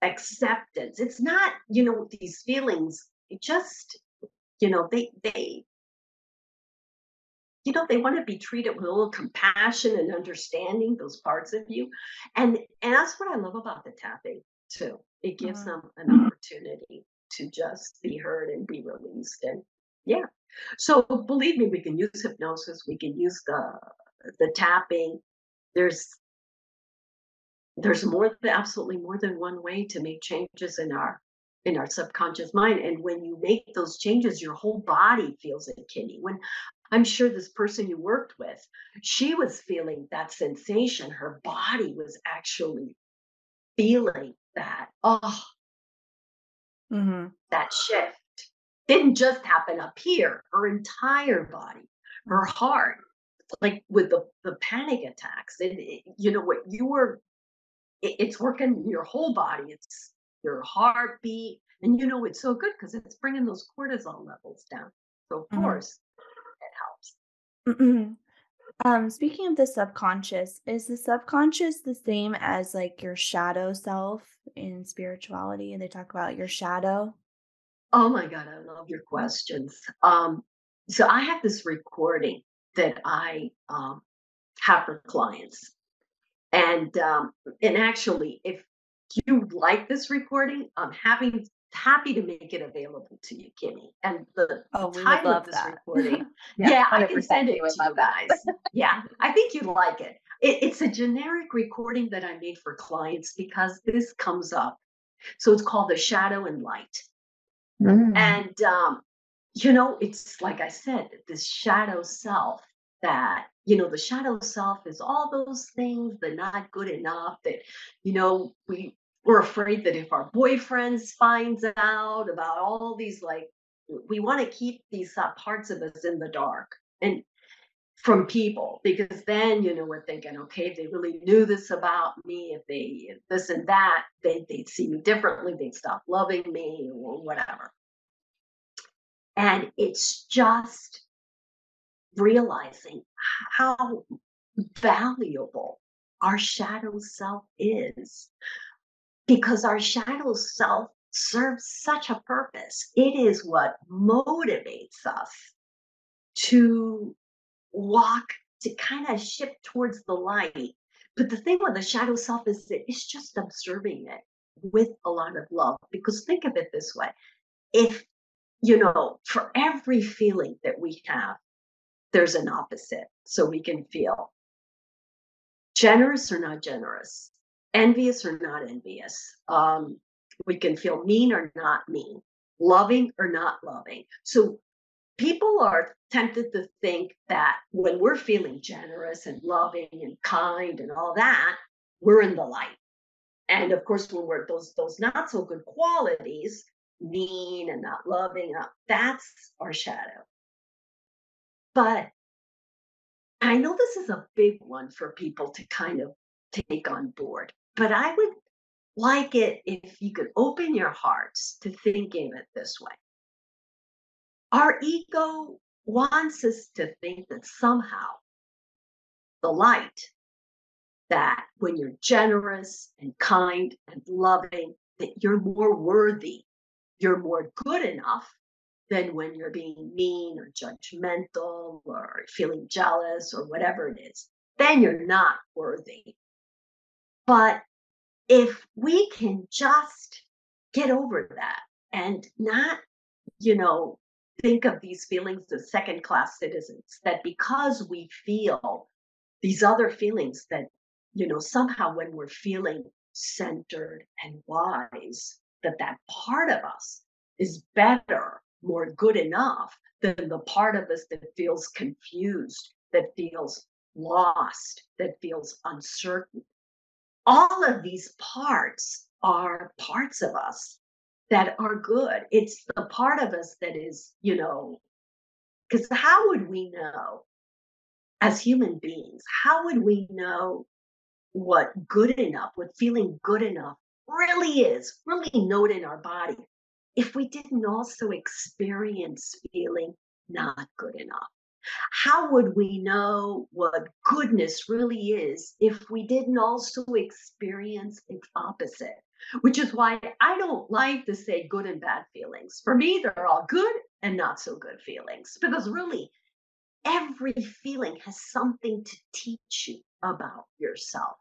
acceptance. It's not, you know, these feelings, it just, you know, they, they, you know, they want to be treated with a little compassion and understanding those parts of you. And, and that's what I love about the tapping too. It gives mm-hmm. them an opportunity to just be heard and be released. And yeah. So believe me, we can use hypnosis, we can use the the tapping. There's there's more absolutely more than one way to make changes in our in our subconscious mind. And when you make those changes, your whole body feels it, Kenny. When I'm sure this person you worked with, she was feeling that sensation. Her body was actually feeling that. Oh, mm-hmm. that shift didn't just happen up here, her entire body, her heart, like with the, the panic attacks. And, it, you know, what you were, it, it's working your whole body, it's your heartbeat. And, you know, it's so good because it's bringing those cortisol levels down. So, of mm-hmm. course, it helps. Mm-hmm. Um, speaking of the subconscious, is the subconscious the same as like your shadow self in spirituality? And they talk about your shadow. Oh my God, I love your questions. Um, so I have this recording that I um, have for clients, and um, and actually, if you like this recording, I'm happy happy to make it available to you, Kimmy. And the, oh, the title of this that. recording, yeah, yeah I can send it to you guys. yeah, I think you'd like it. it. It's a generic recording that I made for clients because this comes up. So it's called The Shadow and Light. Mm. And, um, you know, it's like I said, this shadow self that you know the shadow self is all those things that not good enough that you know we we're afraid that if our boyfriends finds out about all these like we want to keep these parts of us in the dark and from people because then you know we're thinking okay if they really knew this about me if they if this and that they, they'd see me differently they'd stop loving me or whatever. And it's just realizing how valuable our shadow self is because our shadow self serves such a purpose. It is what motivates us to walk, to kind of shift towards the light. But the thing with the shadow self is that it's just observing it with a lot of love. Because think of it this way if, you know, for every feeling that we have, there's an opposite. So we can feel generous or not generous, envious or not envious. Um, we can feel mean or not mean, loving or not loving. So people are tempted to think that when we're feeling generous and loving and kind and all that, we're in the light. And of course, when we're those those not so good qualities, mean and not loving, uh, that's our shadow. But I know this is a big one for people to kind of take on board but I would like it if you could open your hearts to thinking it this way. our ego wants us to think that somehow the light that when you're generous and kind and loving that you're more worthy you're more good enough than when you're being mean or judgmental or feeling jealous or whatever it is then you're not worthy but if we can just get over that and not you know think of these feelings as second class citizens that because we feel these other feelings that you know somehow when we're feeling centered and wise that that part of us is better more good enough than the part of us that feels confused that feels lost that feels uncertain all of these parts are parts of us that are good. It's the part of us that is, you know, because how would we know as human beings, how would we know what good enough, what feeling good enough really is, really know it in our body, if we didn't also experience feeling not good enough? How would we know what goodness really is if we didn't also experience its opposite? which is why I don't like to say good and bad feelings. For me, they're all good and not so good feelings because really every feeling has something to teach you about yourself.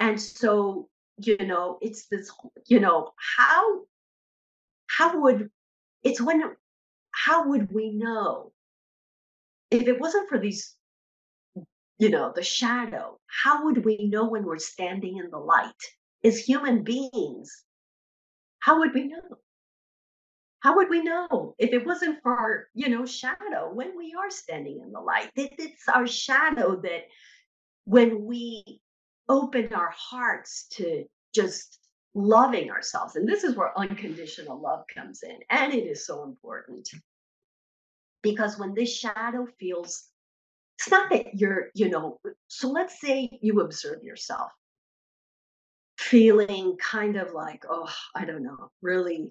And so, you know, it's this, you know, how how would it's when how would we know if it wasn't for these you know the shadow how would we know when we're standing in the light as human beings, how would we know? How would we know if it wasn't for our, you know, shadow when we are standing in the light? It's our shadow that when we open our hearts to just loving ourselves, and this is where unconditional love comes in, and it is so important because when this shadow feels it's not that you're, you know, so let's say you observe yourself feeling kind of like, oh, I don't know, really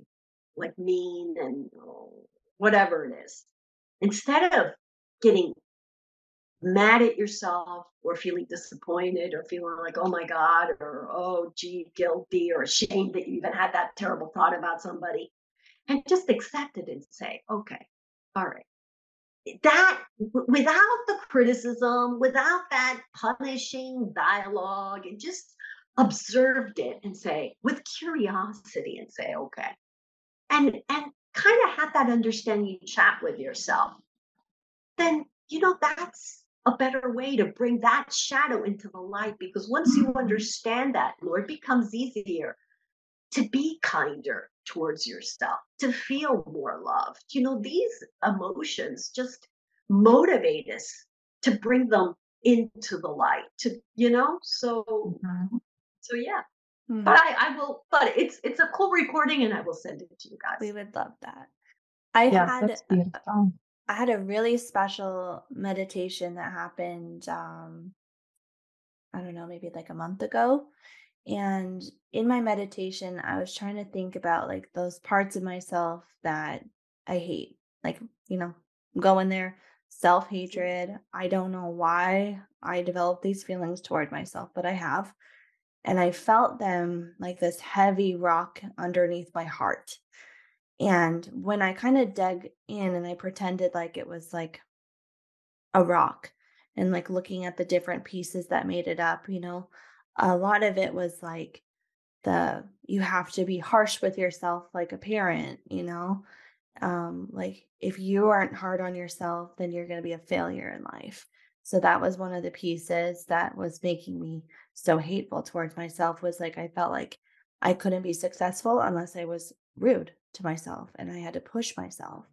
like mean and oh, whatever it is. Instead of getting mad at yourself or feeling disappointed or feeling like, oh my God, or oh, gee, guilty or ashamed that you even had that terrible thought about somebody, and just accept it and say, okay, all right. That without the criticism, without that punishing dialogue, and just observed it and say with curiosity and say okay. And and kind of have that understanding chat with yourself. Then you know that's a better way to bring that shadow into the light because once you mm-hmm. understand that lord becomes easier to be kinder towards yourself to feel more loved you know these emotions just motivate us to bring them into the light to you know so mm-hmm. So yeah. Mm-hmm. But I, I will but it's it's a cool recording and I will send it to you guys. We would love that. I yeah, had I had a really special meditation that happened um I don't know, maybe like a month ago. And in my meditation, I was trying to think about like those parts of myself that I hate. Like, you know, going there, mm-hmm. self hatred. I don't know why I developed these feelings toward myself, but I have and I felt them like this heavy rock underneath my heart. And when I kind of dug in and I pretended like it was like a rock and like looking at the different pieces that made it up, you know, a lot of it was like the you have to be harsh with yourself like a parent, you know. Um like if you aren't hard on yourself, then you're going to be a failure in life. So that was one of the pieces that was making me so hateful towards myself was like I felt like I couldn't be successful unless I was rude to myself and I had to push myself.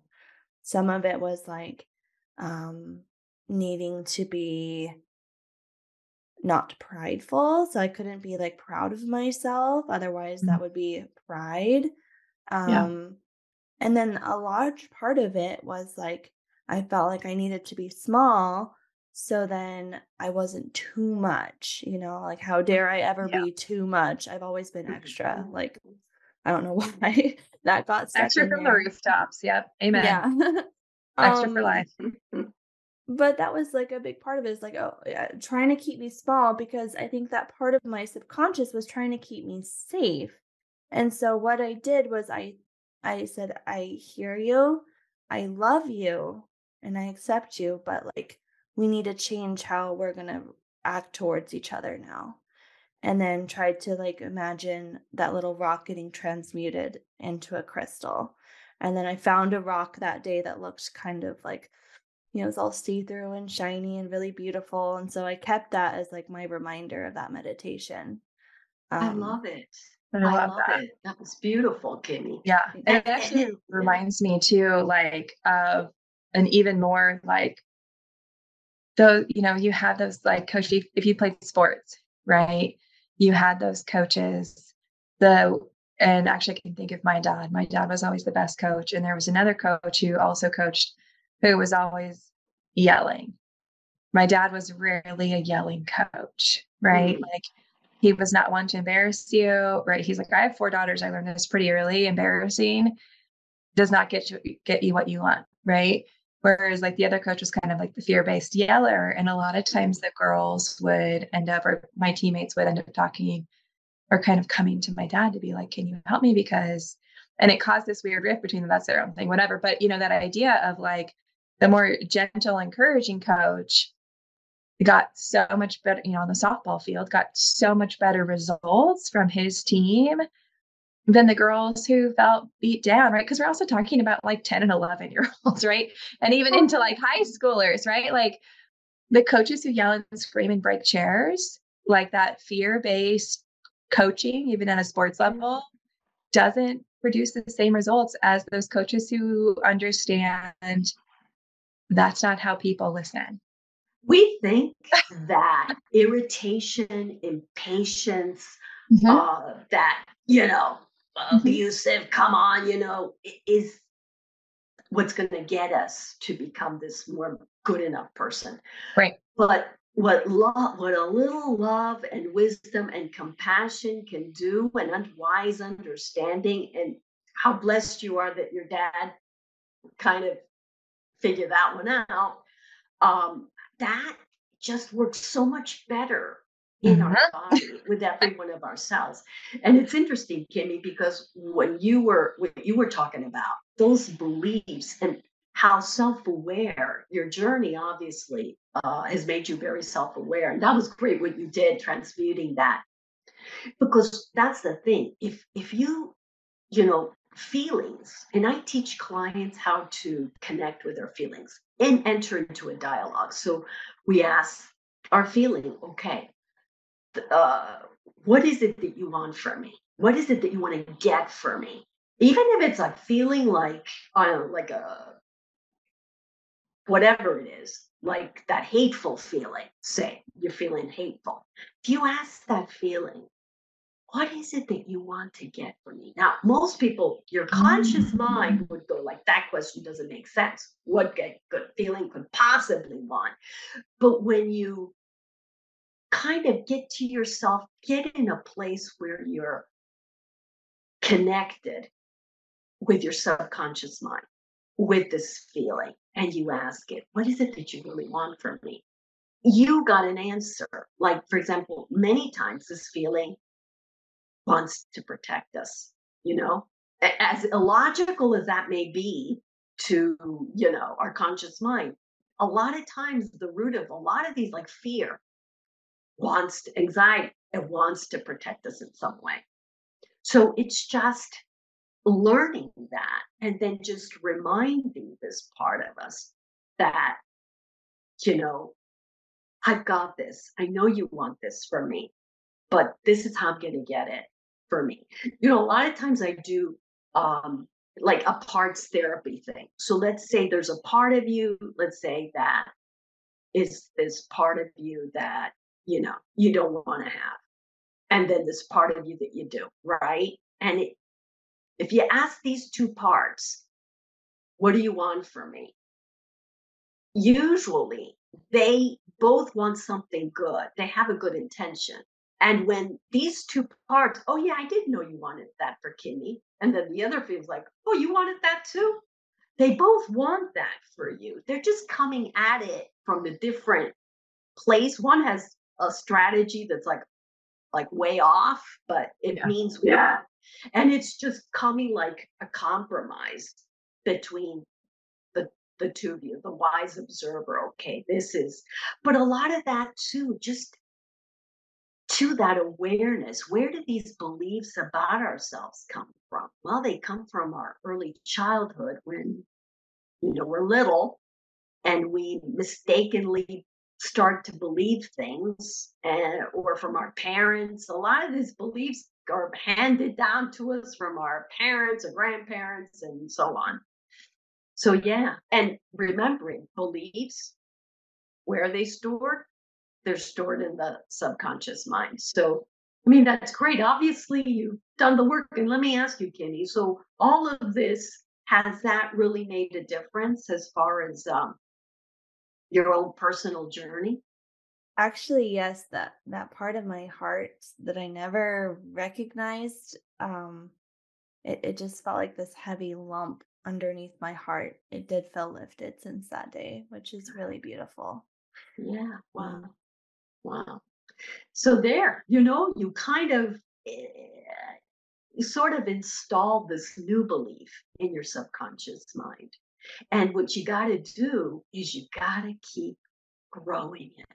Some of it was like um needing to be not prideful, so I couldn't be like proud of myself otherwise mm-hmm. that would be pride. Um yeah. and then a large part of it was like I felt like I needed to be small so then I wasn't too much, you know, like how dare I ever yeah. be too much? I've always been extra. Mm-hmm. Like I don't know why that got extra from there. the rooftops. Yep. Amen. Yeah. extra um, for life. but that was like a big part of it is like oh yeah, trying to keep me small because i think that part of my subconscious was trying to keep me safe. And so what i did was i i said i hear you i love you and i accept you but like we need to change how we're going to act towards each other now. And then tried to like imagine that little rock getting transmuted into a crystal. And then i found a rock that day that looked kind of like you know, it's all see through and shiny and really beautiful. And so I kept that as like my reminder of that meditation. Um, I love it. I love, I love that. it. That was beautiful, Kimmy. Yeah. And it actually reminds me too, like, of an even more like, so, you know, you had those like coach, if you played sports, right? You had those coaches, the, and actually I can think of my dad. My dad was always the best coach. And there was another coach who also coached who was always yelling. My dad was rarely a yelling coach, right? Mm-hmm. Like he was not one to embarrass you, right? He's like, I have four daughters. I learned this pretty early. Embarrassing does not get you get you what you want, right? Whereas like the other coach was kind of like the fear-based yeller. And a lot of times the girls would end up, or my teammates would end up talking or kind of coming to my dad to be like, can you help me? Because and it caused this weird rift between them. That's their own thing, whatever. But you know, that idea of like, the more gentle, encouraging coach got so much better, you know, on the softball field, got so much better results from his team than the girls who felt beat down, right? Because we're also talking about like 10 and 11 year olds, right? And even into like high schoolers, right? Like the coaches who yell and scream and break chairs, like that fear based coaching, even at a sports level, doesn't produce the same results as those coaches who understand that's not how people listen. We think that irritation, impatience, mm-hmm. uh, that, you know, mm-hmm. abusive, come on, you know, is what's going to get us to become this more good enough person. Right. But what love, what a little love and wisdom and compassion can do, and wise understanding, and how blessed you are that your dad kind of figure that one out. Um, that just works so much better in mm-hmm. our body with every one of our cells. And it's interesting, Kimmy, because when you were when you were talking about those beliefs and how self-aware your journey obviously uh, has made you very self-aware, and that was great what you did transmuting that. Because that's the thing. If if you you know feelings. And I teach clients how to connect with their feelings and enter into a dialogue. So we ask our feeling, okay, uh, what is it that you want from me? What is it that you want to get from me? Even if it's like feeling like, I don't know, like a whatever it is, like that hateful feeling, say you're feeling hateful. If you ask that feeling, what is it that you want to get from me? Now, most people, your conscious mind mm. would go like, that question doesn't make sense. What good feeling could possibly want? But when you kind of get to yourself, get in a place where you're connected with your subconscious mind, with this feeling, and you ask it, what is it that you really want from me? You got an answer. Like, for example, many times this feeling wants to protect us, you know? As illogical as that may be to, you know, our conscious mind, a lot of times the root of a lot of these, like fear, wants to, anxiety, it wants to protect us in some way. So it's just learning that and then just reminding this part of us that, you know, I've got this. I know you want this for me, but this is how I'm going to get it for me. You know, a lot of times I do um, like a parts therapy thing. So let's say there's a part of you, let's say that is this part of you that, you know, you don't want to have. And then this part of you that you do, right? And it, if you ask these two parts, what do you want from me? Usually they both want something good. They have a good intention And when these two parts, oh yeah, I didn't know you wanted that for Kimmy. And then the other feels like, oh, you wanted that too? They both want that for you. They're just coming at it from a different place. One has a strategy that's like like way off, but it yeah. means yeah. And it's just coming like a compromise between the the two of you, the wise observer. Okay, this is, but a lot of that too, just to that awareness. Where do these beliefs about ourselves come from? Well, they come from our early childhood when you know we're little and we mistakenly start to believe things and or from our parents a lot of these beliefs are handed down to us from our parents or grandparents and so on so yeah and remembering beliefs where are they stored they're stored in the subconscious mind so i mean that's great obviously you've done the work and let me ask you Kimmy so all of this has that really made a difference as far as um, your own personal journey? Actually, yes, that that part of my heart that I never recognized, um, it, it just felt like this heavy lump underneath my heart. It did feel lifted since that day, which is really beautiful. Yeah. Wow. Wow. So there, you know, you kind of eh, you sort of install this new belief in your subconscious mind. And what you got to do is you got to keep growing it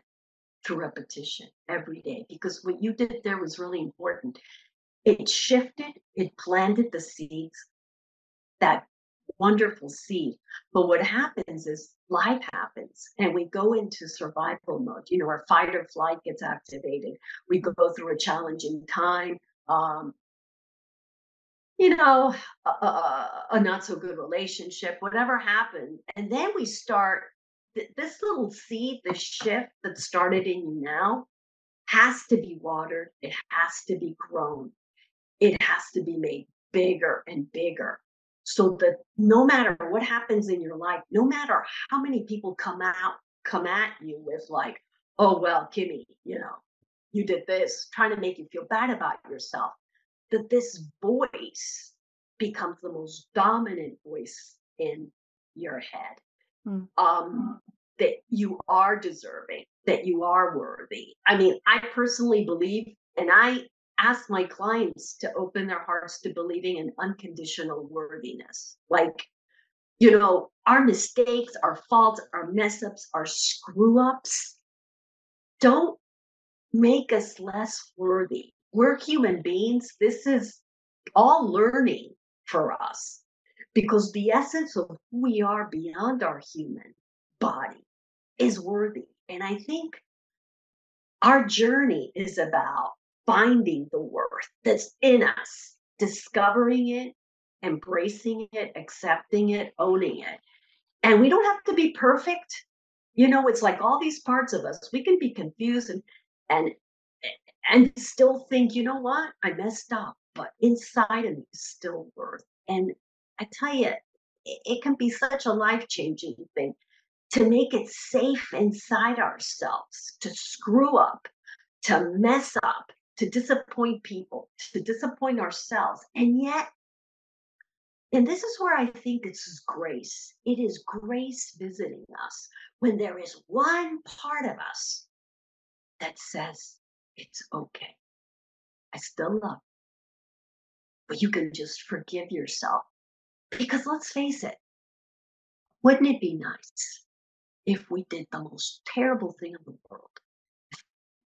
through repetition every day because what you did there was really important. It shifted, it planted the seeds, that wonderful seed. But what happens is life happens and we go into survival mode. You know, our fight or flight gets activated. We go through a challenging time. Um, you know, a, a, a, not so good relationship, whatever happened. And then we start th- this little seed, this shift that started in you now has to be watered. It has to be grown. It has to be made bigger and bigger so that no matter what happens in your life, no matter how many people come out, come at you with like, oh, well, Kimmy, you know, you did this, trying to make you feel bad about yourself that this voice becomes the most dominant voice in your head. Mm. Um, that you are deserving, that you are worthy. I mean, I personally believe, and I ask my clients to open their hearts to believing in unconditional worthiness. Like, you know, our mistakes, our faults, our mess ups, our screw ups don't make us less worthy we're human beings. This is all learning for us because the essence of who we are beyond our human body is worthy. And I think our journey is about finding the worth that's in us, discovering it, embracing it, accepting it, owning it. And we don't have to be perfect. You know, it's like all these parts of us, we can be confused and and and still think, you know what, I messed up, but inside of me is still worth. And I tell you, it, it can be such a life changing thing to make it safe inside ourselves, to screw up, to mess up, to disappoint people, to disappoint ourselves. And yet, and this is where I think this is grace. It is grace visiting us when there is one part of us that says, it's okay. I still love you. But you can just forgive yourself. Because let's face it, wouldn't it be nice if we did the most terrible thing in the world?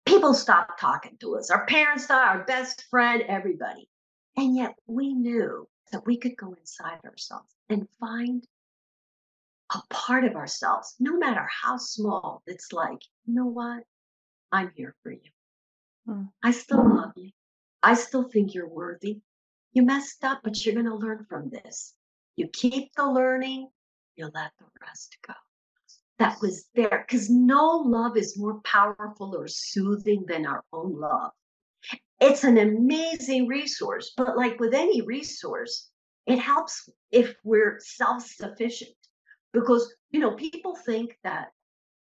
People stopped talking to us, our parents thought, our best friend, everybody. And yet we knew that we could go inside ourselves and find a part of ourselves, no matter how small, it's like, you know what? I'm here for you. Mm. I still love you. I still think you're worthy. You messed up, but you're going to learn from this. You keep the learning, you let the rest go. That was there because no love is more powerful or soothing than our own love. It's an amazing resource, but like with any resource, it helps if we're self sufficient because, you know, people think that,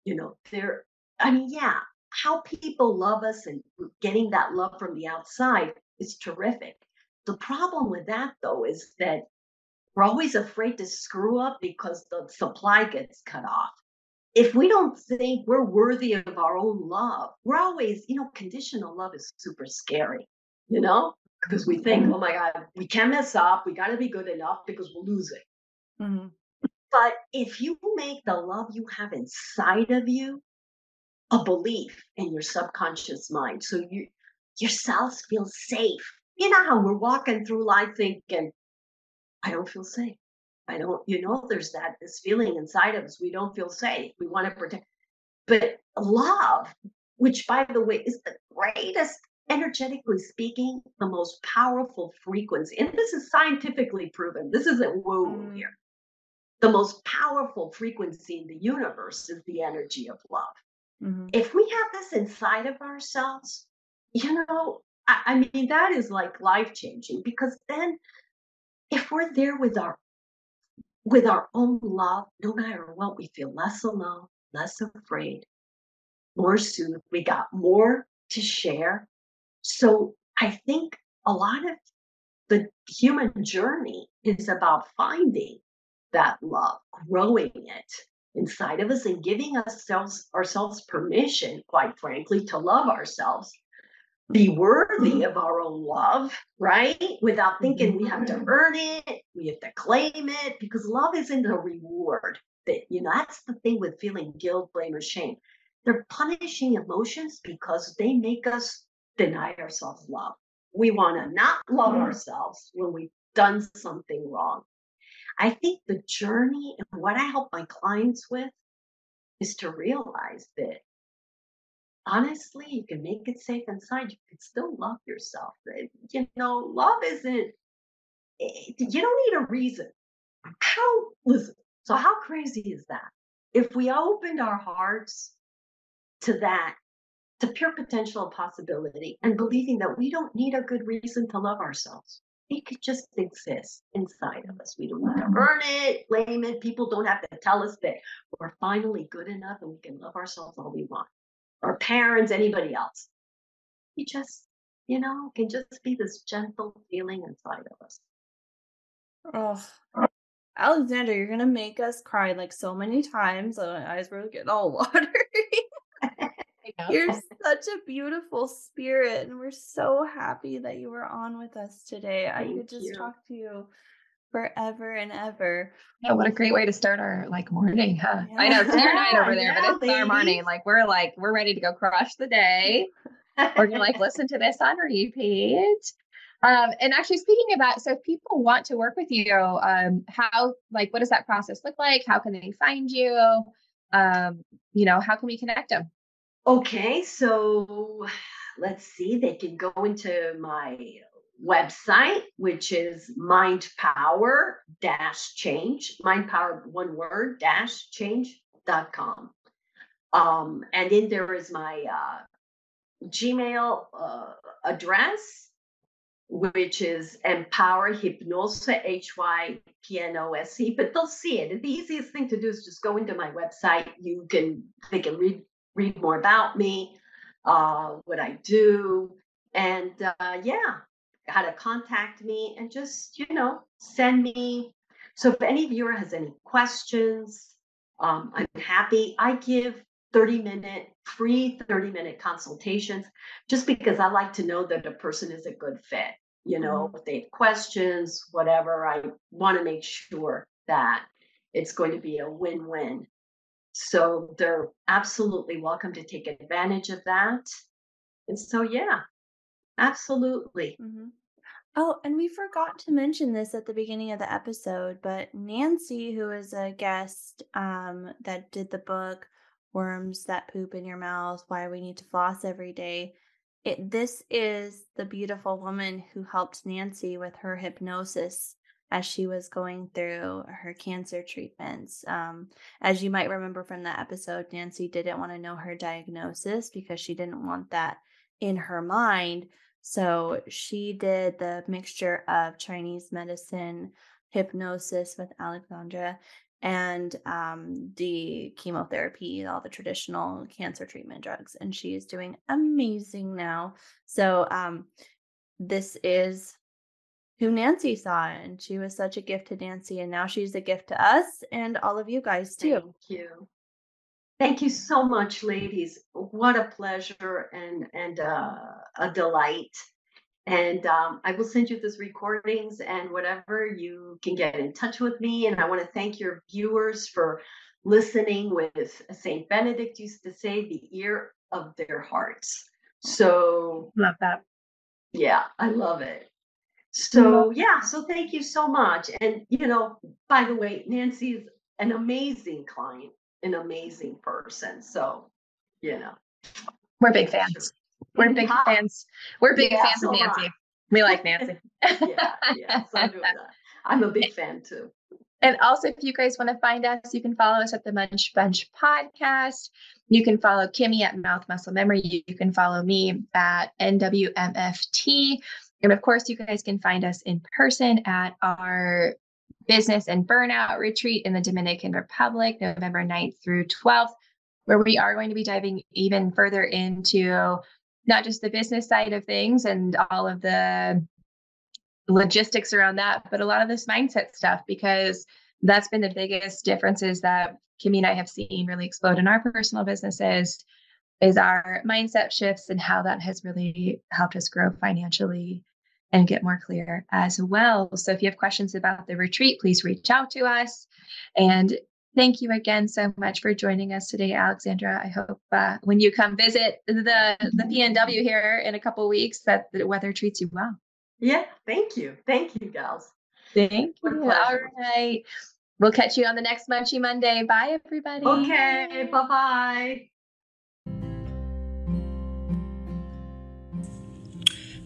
you know, they're, I mean, yeah, how people love us and getting that love from the outside is terrific. The problem with that, though, is that we're always afraid to screw up because the supply gets cut off. If we don't think we're worthy of our own love, we're always, you know, conditional love is super scary, you know, because we think, oh my God, we can't mess up. We got to be good enough because we'll lose it. Mm-hmm. But if you make the love you have inside of you a belief in your subconscious mind, so you your cells feel safe. You know how we're walking through life thinking, I don't feel safe. I don't, you know, there's that this feeling inside of us. We don't feel safe. We want to protect. But love, which by the way is the greatest, energetically speaking, the most powerful frequency. And this is scientifically proven. This isn't woo mm. here the most powerful frequency in the universe is the energy of love. Mm-hmm. If we have this inside of ourselves, you know, I, I mean, that is like life changing because then if we're there with our with our own love, no matter what, we feel less alone, less afraid, more soothed. We got more to share. So I think a lot of the human journey is about finding that love, growing it inside of us and giving ourselves ourselves permission, quite frankly, to love ourselves, be worthy of our own love, right? Without thinking we have to mm-hmm. earn it, we have to claim it, because love isn't a reward. That you know, that's the thing with feeling guilt, blame, or shame. They're punishing emotions because they make us deny ourselves love. We want to not love mm-hmm. ourselves when we've done something wrong. I think the journey and what I help my clients with is to realize that honestly, you can make it safe inside. You can still love yourself. You know, love isn't, eh, you don't need a reason. How, listen, so how crazy is that? If we opened our hearts to that, to pure potential possibility, and believing that we don't need a good reason to love ourselves it could just exist inside of us. We don't need to earn it, blame it. People don't have to tell us that we're finally good enough and we can love ourselves all we want. Our parents, anybody else. We just, you know, can just be this gentle feeling inside of us. Oh, Alexandra, you're gonna make us cry like so many times. my eyes were getting all watery. You're such a beautiful spirit, and we're so happy that you were on with us today. Thank I could just you. talk to you forever and ever. Yeah, what a great way to start our like morning, huh? Yeah. I know it's your night over there, yeah, but it's ladies. our morning. Like we're like we're ready to go crush the day. we're gonna like listen to this on repeat. Um, and actually speaking about so if people want to work with you, um, how like what does that process look like? How can they find you? Um, you know, how can we connect them? Okay, so let's see. They can go into my website, which is mind power dash change, mind power one word dash change.com. Um, and in there is my uh, Gmail uh, address, which is empower hypnose, H Y P N O S E. But they'll see it. The easiest thing to do is just go into my website. You can, they can read read more about me, uh, what I do, and uh, yeah, how to contact me, and just you know send me. So if any viewer has any questions, um, I'm happy. I give 30 minute free 30 minute consultations just because I like to know that a person is a good fit. You know, mm-hmm. if they have questions, whatever, I want to make sure that it's going to be a win win so they're absolutely welcome to take advantage of that. And so, yeah, absolutely. Mm-hmm. Oh, and we forgot to mention this at the beginning of the episode, but Nancy, who is a guest um, that did the book Worms That Poop in Your Mouth Why We Need to Floss Every Day, it, this is the beautiful woman who helped Nancy with her hypnosis as she was going through her cancer treatments. Um, as you might remember from that episode, Nancy didn't want to know her diagnosis because she didn't want that in her mind. So she did the mixture of Chinese medicine, hypnosis with Alexandra. and um, the chemotherapy, all the traditional cancer treatment drugs. And she is doing amazing now. So, um, this is who Nancy saw, and she was such a gift to Nancy, and now she's a gift to us and all of you guys too. Thank you. Thank you so much, ladies. What a pleasure and and uh, a delight. And um, I will send you those recordings and whatever you can get in touch with me. And I want to thank your viewers for listening with Saint Benedict used to say, the ear of their hearts. So love that. Yeah, I love it. So yeah, so thank you so much. And you know, by the way, Nancy is an amazing client, an amazing person. So, you know. We're big fans. We're big yeah. fans. We're big yeah, fans so of Nancy. We like Nancy. yeah, yeah. So I'm a big fan too. And also, if you guys want to find us, you can follow us at the Munch Bunch podcast. You can follow Kimmy at Mouth Muscle Memory. You can follow me at NWMFT. And of course, you guys can find us in person at our business and burnout retreat in the Dominican Republic, November 9th through 12th, where we are going to be diving even further into not just the business side of things and all of the logistics around that, but a lot of this mindset stuff, because that's been the biggest differences that Kimmy and I have seen really explode in our personal businesses is our mindset shifts and how that has really helped us grow financially and get more clear as well. So if you have questions about the retreat, please reach out to us. And thank you again so much for joining us today, Alexandra. I hope uh, when you come visit the the PNW here in a couple weeks that the weather treats you well. Yeah, thank you. Thank you, gals. Thank you. All right. We'll catch you on the next Munchy Monday. Bye, everybody. Okay. Bye bye.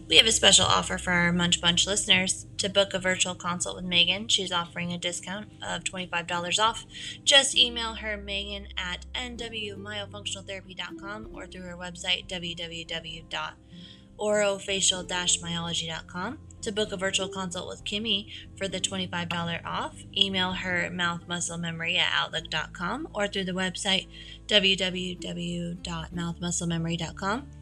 We have a special offer for our Munch Bunch listeners. To book a virtual consult with Megan, she's offering a discount of $25 off. Just email her Megan at nwmyofunctionaltherapy.com or through her website www.orofacial-myology.com. To book a virtual consult with Kimmy for the $25 off, email her mouthmusclememory at outlook.com or through the website www.mouthmusclememory.com.